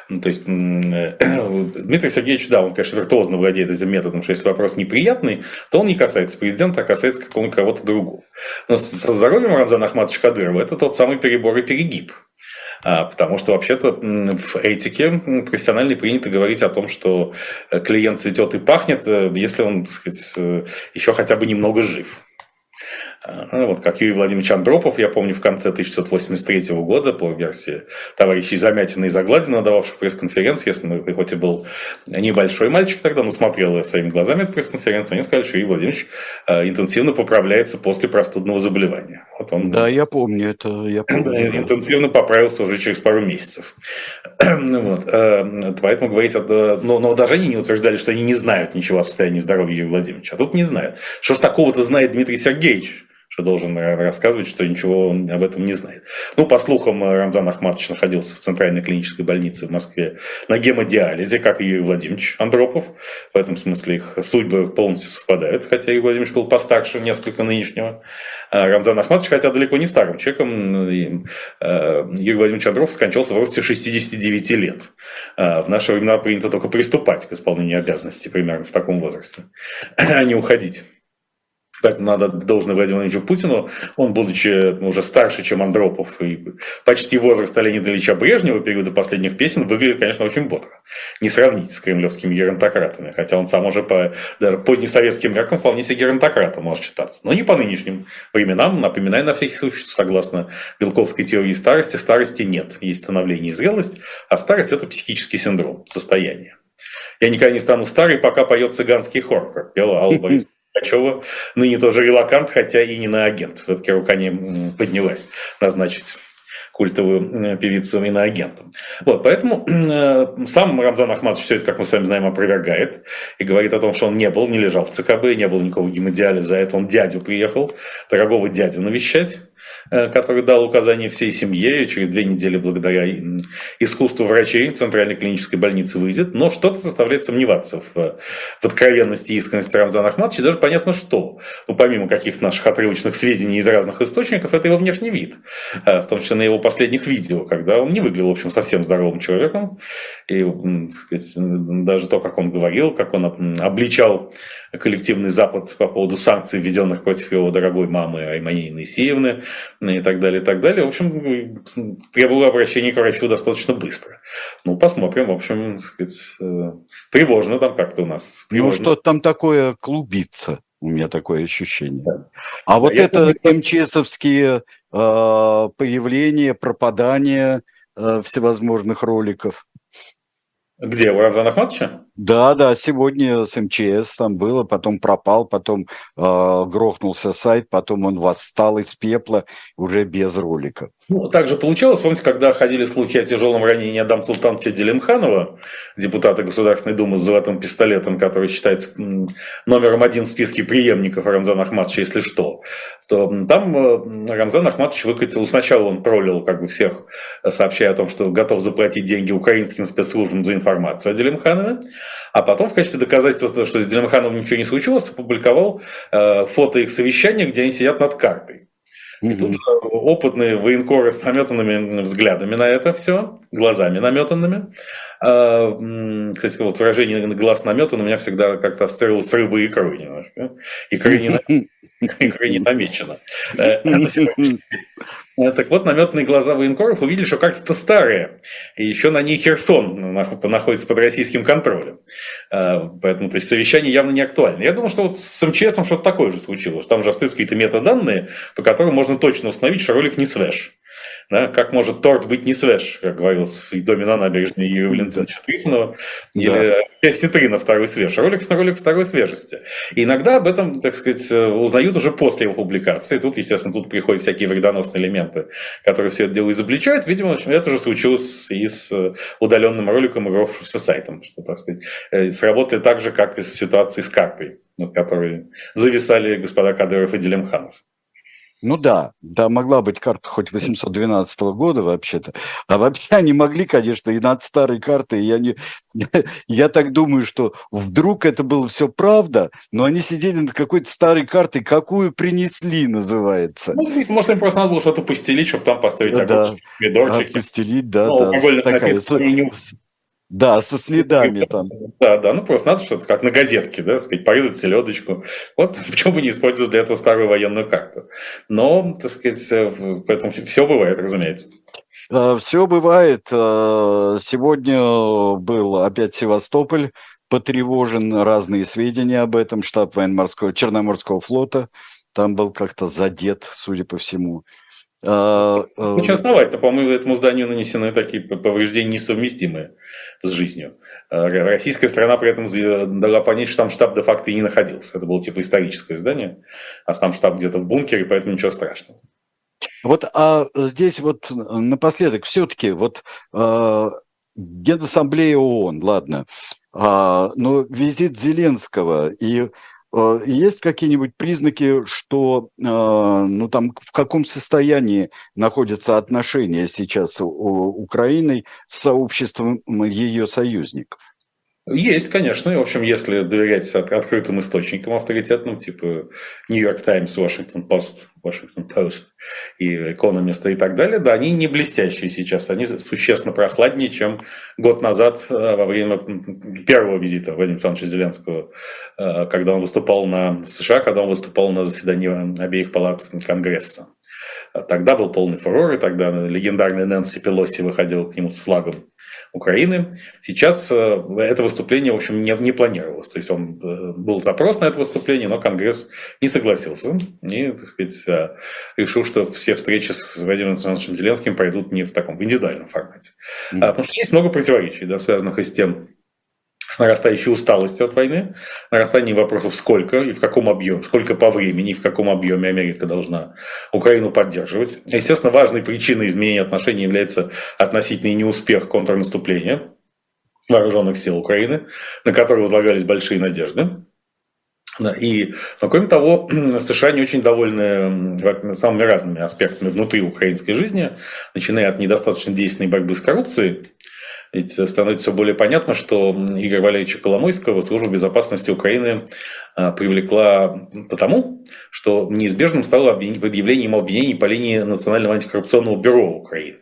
Ну, то есть, Дмитрий Сергеевич, да, он, конечно, виртуозно владеет этим методом, что если вопрос неприятный, то он не касается президента, а касается какого-нибудь кого-то другого. Но со здоровьем Рамзана Ахматовича Кадырова это тот самый перебор и перегиб. А, потому что вообще-то в этике профессиональной принято говорить о том, что э, клиент цветет и пахнет, э, если он, так сказать, э, еще хотя бы немного жив. Ну, вот как Юрий Владимирович Андропов, я помню, в конце 1983 года, по версии товарищей Замятина и Загладина, дававших пресс-конференцию, если хоть и был небольшой мальчик тогда, но смотрел своими глазами эту пресс-конференцию, они сказали, что Юрий Владимирович интенсивно поправляется после простудного заболевания. Вот он, да, я помню это. Я помню. Интенсивно поправился уже через пару месяцев. Ну вот. Э, поэтому говорить, но, но даже они не утверждали, что они не знают ничего о состоянии здоровья Юрия Владимировича. А тут не знают. Что ж такого-то знает Дмитрий Сергеевич? Что должен рассказывать, что ничего он об этом не знает. Ну, по слухам, Рамзан Ахматович находился в Центральной клинической больнице в Москве на гемодиализе, как и Юрий Владимирович Андропов. В этом смысле их судьбы полностью совпадают, хотя Юрий Владимирович был постарше несколько нынешнего. А Рамзан Ахматович, хотя далеко не старым человеком, э, Юрий Владимирович Андропов скончался в возрасте 69 лет. А в наши времена принято только приступать к исполнению обязанностей примерно в таком возрасте, а не уходить. Поэтому надо должное Владимиру Владимировичу Путину. Он, будучи уже старше, чем Андропов, и почти возраста Леонида Ильича Брежнева, периода последних песен, выглядит, конечно, очень бодро. Не сравнить с кремлевскими геронтократами. Хотя он сам уже по даже позднесоветским меркам вполне себе геронтократом может считаться. Но не по нынешним временам. Напоминаю на всякий случай, что согласно Белковской теории старости, старости нет. Есть становление и зрелость, а старость – это психический синдром, состояние. Я никогда не стану старой, пока поет цыганский хор, как пела Алла Борисовна Пугачева, ныне тоже релакант, хотя и не на агент. Все-таки рука не поднялась назначить культовую певицу иноагентом. Вот, поэтому э, сам Рамзан Ахматович все это, как мы с вами знаем, опровергает и говорит о том, что он не был, не лежал в ЦКБ, не было никакого гемодиализа, а это он дядю приехал, дорогого дядю навещать. Э, который дал указание всей семье, и через две недели благодаря искусству врачей Центральной клинической больницы выйдет, но что-то заставляет сомневаться в, в откровенности и искренности Рамзана Ахматовича, даже понятно что. Ну, помимо каких-то наших отрывочных сведений из разных источников, это его внешний вид, э, в том числе на его последних видео, когда он не выглядел, в общем, совсем здоровым человеком, и сказать, даже то, как он говорил, как он обличал коллективный Запад по поводу санкций, введенных против его дорогой мамы Аймании Исеевны, и так далее, и так далее. В общем, требовало обращения к врачу достаточно быстро. Ну, посмотрим, в общем, сказать, э, тревожно там как-то у нас. Ну, тревожно. Ну, что там такое клубится? У меня такое ощущение. Да. А вот Я это помню, МЧСовские э, появления, пропадания э, всевозможных роликов. Где, у Рамзана Ахматовича? Да, да, сегодня с МЧС там было, потом пропал, потом э, грохнулся сайт, потом он восстал из пепла уже без ролика. Ну, также получалось, помните, когда ходили слухи о тяжелом ранении Адам Султановича Делимханова, депутата Государственной Думы с золотым пистолетом, который считается номером один в списке преемников Рамзана Ахматовича, если что, то там э, Рамзан Ахматович выкатил, сначала он пролил как бы всех, сообщая о том, что готов заплатить деньги украинским спецслужбам за информацию о Делимханове, а потом в качестве доказательства, что с Делимхановым ничего не случилось, опубликовал э, фото их совещания, где они сидят над картой. И тут же опытные военкоры с наметанными взглядами на это все, глазами наметанными. А, кстати, вот выражение «глаз наметан» у меня всегда как-то ассоциировалось с рыбой и икрой немножко. Икры не, икры не намечено. Э, э, так вот, наметанные глаза военкоров увидели, что как-то старые. И еще на ней Херсон находится под российским контролем. Э, поэтому то есть, совещание явно не актуально. Я думаю, что вот с МЧСом что-то такое же случилось. Там же остаются какие-то метаданные, по которым можно точно установить, что ролик не свеж. Да? Как может торт быть не свеж, как говорилось в доме на набережной Юрия Валентиновича Трифонова, да. или Ситрина второй свеж, ролик, ролик второй свежести. И иногда об этом, так сказать, узнают уже после его публикации. Тут, естественно, тут приходят всякие вредоносные элементы, которые все это дело изобличают. Видимо, это же случилось и с удаленным роликом, игравшимся сайтом, что, так сказать, э, сработали так же, как и с ситуацией с картой, над которой зависали господа Кадыров и Делимханов. Ну да, да, могла быть карта хоть 812 года вообще-то. А вообще они могли, конечно, и над старой картой. Я, не, я так думаю, что вдруг это было все правда, но они сидели над какой-то старой картой, какую принесли, называется. Может, может им просто надо было что-то постелить, чтобы там поставить да, огурчики, да, постелить, да, ну, да. Такая, да, со следами там. Да, да, ну просто надо что-то, как на газетке, да, сказать, порезать селедочку. Вот почему бы не использовать для этого старую военную карту. Но, так сказать, э, поэтому все бывает, разумеется. Э, все бывает. Э, сегодня был опять Севастополь, потревожен разные сведения об этом, штаб военно-морского, Черноморского флота. Там был как-то задет, судя по всему. А, а, Очень основательно, по-моему, этому зданию нанесены такие повреждения несовместимые с жизнью. А, российская страна при этом дала понять, что там штаб де-факто и не находился. Это было типа историческое здание, а сам штаб где-то в бункере, поэтому ничего страшного. Вот а здесь вот напоследок все-таки вот э, Генассамблея ООН, ладно, э, но визит Зеленского и Э, есть какие-нибудь признаки, что э, ну, там, в каком состоянии находятся отношения сейчас у Украины с сообществом ее союзников? Есть, конечно. И, в общем, если доверять от, открытым источникам авторитетным, типа Нью-Йорк Таймс, Вашингтон Пост, Вашингтон Пост и Экономиста и так далее, да, они не блестящие сейчас. Они существенно прохладнее, чем год назад э, во время первого визита Владимира Александровича Зеленского, э, когда он выступал на США, когда он выступал на заседании обеих палат Конгресса. Тогда был полный фурор, и тогда легендарный Нэнси Пелоси выходил к нему с флагом Украины. Сейчас э, это выступление, в общем, не, не планировалось. То есть он э, был запрос на это выступление, но Конгресс не согласился и, так сказать, э, решил, что все встречи с Владимиром Александровичем Зеленским пройдут не в таком в индивидуальном формате. Mm-hmm. Потому что есть много противоречий, да, связанных и с тем, с нарастающей усталостью от войны, нарастание вопросов сколько и в каком объеме, сколько по времени и в каком объеме Америка должна Украину поддерживать. Естественно, важной причиной изменения отношений является относительный неуспех контрнаступления вооруженных сил Украины, на которые возлагались большие надежды. И, но кроме того, США не очень довольны самыми разными аспектами внутри украинской жизни, начиная от недостаточно действенной борьбы с коррупцией, ведь становится все более понятно, что Игоря Валерьевича Коломойского служба безопасности Украины а, привлекла потому, что неизбежным стало предъявление ему обвинений по линии Национального антикоррупционного бюро Украины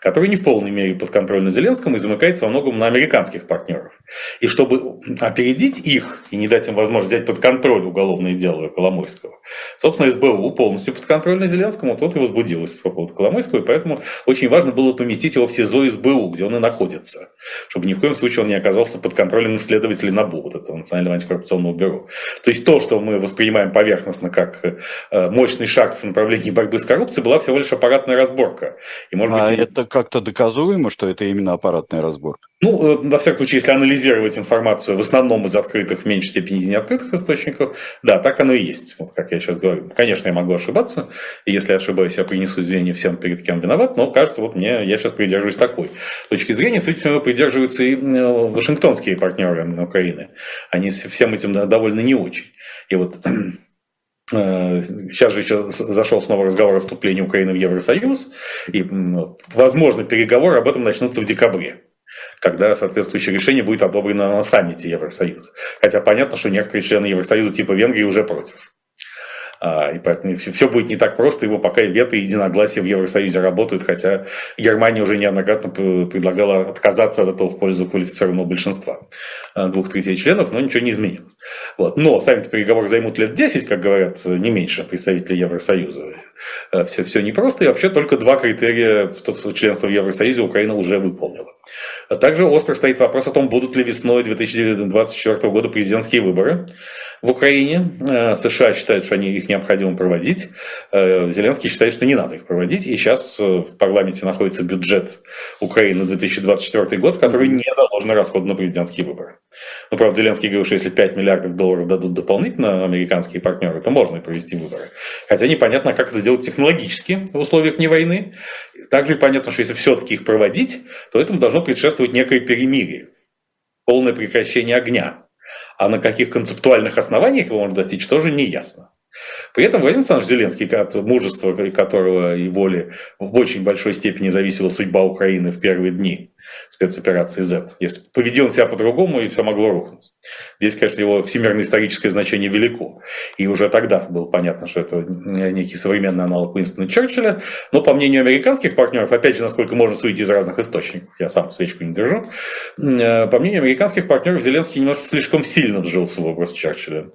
который не в полной мере подконтрольно Зеленскому и замыкается во многом на американских партнеров. И чтобы опередить их и не дать им возможность взять под контроль уголовное дело Коломойского, собственно, СБУ полностью подконтрольно Зеленскому, тот и возбудилась по поводу Коломойского, и поэтому очень важно было поместить его в СИЗО СБУ, где он и находится, чтобы ни в коем случае он не оказался под контролем следователей НАБУ, вот этого Национального антикоррупционного бюро. То есть то, что мы воспринимаем поверхностно как э, мощный шаг в направлении борьбы с коррупцией, была всего лишь аппаратная разборка. И, может быть, а это как-то доказуемо, что это именно аппаратная разборка? Ну, во всяком случае, если анализировать информацию в основном из открытых, в меньшей степени из неоткрытых источников, да, так оно и есть. Вот как я сейчас говорю. Конечно, я могу ошибаться, и если ошибаюсь, я принесу извинения всем, перед кем виноват, но кажется, вот мне, я сейчас придерживаюсь такой точки зрения. Суть придерживаются и вашингтонские партнеры Украины. Они всем этим довольно не очень. И вот Сейчас же еще зашел снова разговор о вступлении Украины в Евросоюз, и, возможно, переговоры об этом начнутся в декабре когда соответствующее решение будет одобрено на саммите Евросоюза. Хотя понятно, что некоторые члены Евросоюза типа Венгрии уже против. А, и поэтому все будет не так просто, его пока вето и единогласие в Евросоюзе работают, хотя Германия уже неоднократно предлагала отказаться от этого в пользу квалифицированного большинства а, двух третей членов, но ничего не изменилось. Вот. Но сами переговоры займут лет 10, как говорят, не меньше представители Евросоюза. Все, а, все непросто, и вообще только два критерия членства в Евросоюзе Украина уже выполнила. Также остро стоит вопрос о том, будут ли весной 2024 года президентские выборы в Украине. Э, США считают, что они их необходимо проводить. Э, Зеленский считает, что не надо их проводить. И сейчас э, в парламенте находится бюджет Украины на 2024 год, в который не заложены расходы на президентские выборы. Ну, правда, Зеленский говорил, что если 5 миллиардов долларов дадут дополнительно американские партнеры, то можно и провести выборы. Хотя непонятно, как это делать технологически в условиях не войны. Также понятно, что если все-таки их проводить, то этому должно предшествовать некое перемирие, полное прекращение огня. А на каких концептуальных основаниях его можно достичь, тоже не ясно. При этом Владимир Александрович Зеленский, от мужества которого и воли в очень большой степени зависела судьба Украины в первые дни спецоперации Z. Если поведи он себя по-другому, и все могло рухнуть. Здесь, конечно, его всемирное историческое значение велико. И уже тогда было понятно, что это некий современный аналог Уинстона Черчилля. Но, по мнению американских партнеров, опять же, насколько можно судить из разных источников, я сам свечку не держу, э, по мнению американских партнеров, Зеленский немножко слишком сильно вжился в образ Черчилля.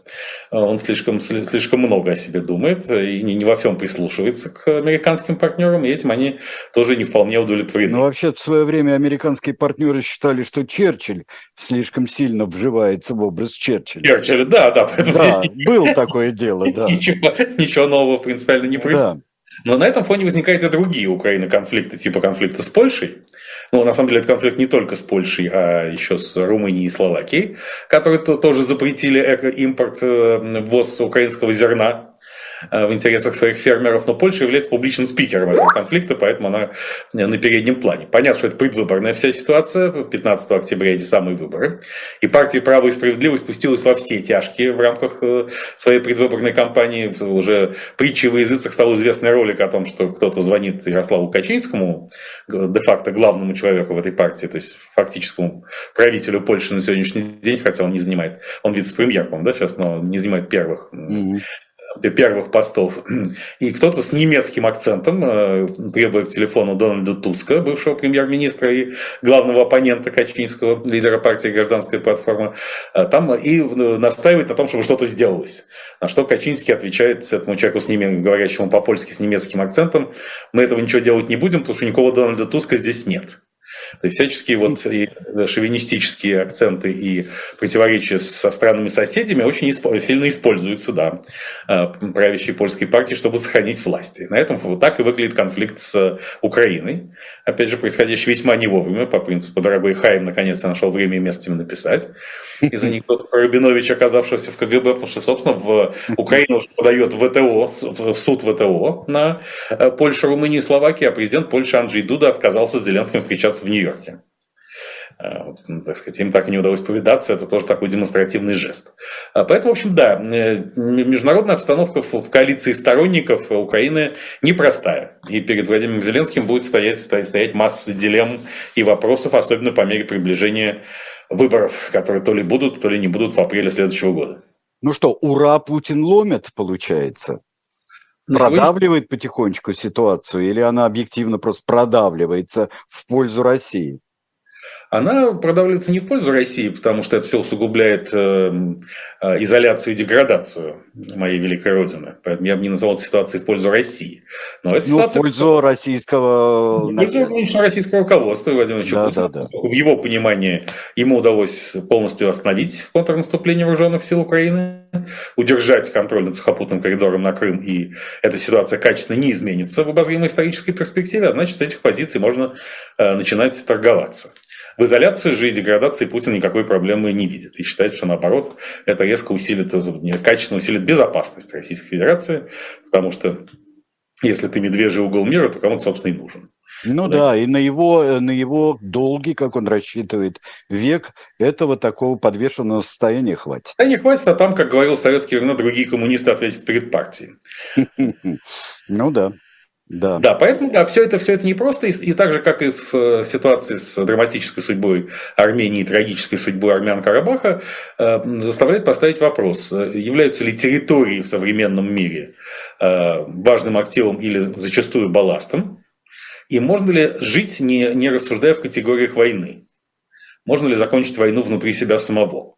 Э, он слишком, слишком много о себе думает и не во всем прислушивается к американским партнерам, и этим они тоже не вполне удовлетворены. Ну, вообще, в свое время американские партнеры считали, что Черчилль слишком сильно вживается в образ Черчилля. Черчилль, да, да. Да, здесь... было такое дело, да. Ничего, ничего нового принципиально не происходит. Да. Но на этом фоне возникают и другие Украины конфликты, типа конфликта с Польшей. Ну, на самом деле, это конфликт не только с Польшей, а еще с Румынией и Словакией, которые тоже запретили импорт, э, ввоз украинского зерна в интересах своих фермеров, но Польша является публичным спикером этого конфликта, поэтому она э, на переднем плане. Понятно, что это предвыборная вся ситуация, 15 октября эти самые выборы, и партия «Право и справедливость» пустилась во все тяжкие в рамках э, своей предвыборной кампании. Уже притчей во языцах стал известный ролик о том, что кто-то звонит Ярославу Качинскому, де-факто главному человеку в этой партии, то есть фактическому правителю Польши на сегодняшний день, хотя он не занимает, он вице-премьер, по да, сейчас, но не занимает первых mm-hmm первых постов. И кто-то с немецким акцентом, э, требуя к телефону Дональда Туска, бывшего премьер-министра и главного оппонента Качинского, лидера партии «Гражданская платформа», э, там и настаивает на том, чтобы что-то сделалось. На что Качинский отвечает этому человеку, с ними, говорящему по-польски с немецким акцентом, мы этого ничего делать не будем, потому что никакого Дональда Туска здесь нет. То есть всяческие вот и шовинистические акценты и противоречия со странными соседями очень сильно используются, да, э, правящей польской партии, чтобы сохранить власть. И на этом вот так и выглядит конфликт с Украиной. Опять же, происходящий весьма не вовремя, по принципу «дорогой Хайм» наконец нашел время и место им написать. Из анекдота про Рабиновича, оказавшегося в КГБ, потому что, собственно, в Украину уже подает ВТО, в суд ВТО на э, Польшу, Румынию и Словакию, а президент Польши Анджей Дуда отказался с Зеленским встречаться в Нью-Йорке. Э, ну, так сказать, им так и не удалось повидаться, это тоже такой демонстративный жест. А поэтому, в общем, да, э, международная обстановка в коалиции сторонников Украины непростая. И перед Владимиром Зеленским будет стоять, стоять масса дилемм и вопросов, особенно по мере приближения выборов, которые то ли будут, то ли не будут в апреле следующего года. Ну что, ура, Путин ломит, получается? Продавливает потихонечку ситуацию или она объективно просто продавливается в пользу России? Она продавливается не в пользу России, потому что это все усугубляет э, э, изоляцию и деградацию моей великой Родины. Поэтому я бы не назвал ситуацию в пользу России. Но это ну, ситуация... в пользу российского... В пользу российского руководства Владимира да, да, да. В его понимании ему удалось полностью остановить контрнаступление вооруженных сил Украины, удержать контроль над сухопутным коридором на Крым, и эта ситуация качественно не изменится в обозримой исторической перспективе, а значит, с этих позиций можно э, начинать торговаться. В изоляции же и деградации Путин никакой проблемы не видит и считает, что наоборот это резко усилит, качественно усилит безопасность Российской Федерации, потому что если ты медвежий угол мира, то кому-то, собственно, и нужен. Ну да, да и на его, на его долгий, как он рассчитывает, век этого такого подвешенного состояния хватит. Да не хватит, а там, как говорил советский времена, другие коммунисты ответят перед партией. Ну да. Да. да, поэтому да, все это, все это непросто. И, и так же, как и в э, ситуации с драматической судьбой Армении и трагической судьбой армян Карабаха, э, заставляет поставить вопрос, э, являются ли территории в современном мире э, важным активом или зачастую балластом, и можно ли жить, не, не рассуждая в категориях войны? Можно ли закончить войну внутри себя самого?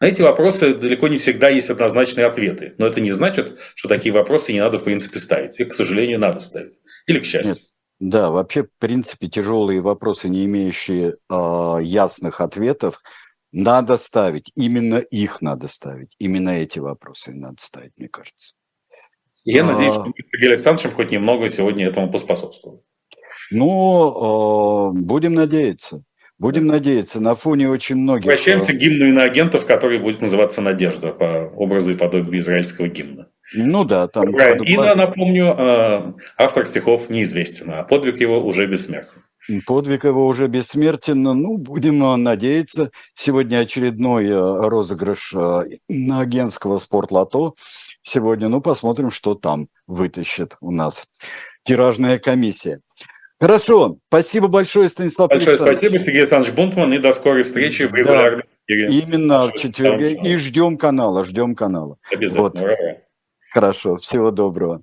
На эти вопросы далеко не всегда есть однозначные ответы. Но это не значит, что такие вопросы не надо, в принципе, ставить. Их, к сожалению, надо ставить. Или к счастью. Нет. Да, вообще, в принципе, тяжелые вопросы, не имеющие э, ясных ответов, надо ставить. Именно их надо ставить. Именно эти вопросы надо ставить, мне кажется. я а... надеюсь, что мы с Сергеем Александровичем хоть немного сегодня этому поспособствовали. Ну, э, будем надеяться. Будем надеяться, на фоне очень многих... Обращаемся к гимну иноагентов, который будет называться «Надежда» по образу и подобию израильского гимна. Ну да, там... Ина, напомню, э, автор стихов неизвестен, а подвиг его уже бессмертен. Подвиг его уже бессмертен. Ну, будем э, надеяться. Сегодня очередной э, розыгрыш на агентского спортлото. Сегодня, ну, посмотрим, что там вытащит у нас тиражная комиссия. Хорошо, спасибо большое, Станислав Большое Александрович. спасибо, Сергей Александрович Бунтман, и до скорой встречи в регулярном да, Именно в четверг. И ждем канала, ждем канала. Обязательно. Вот. Хорошо, всего доброго.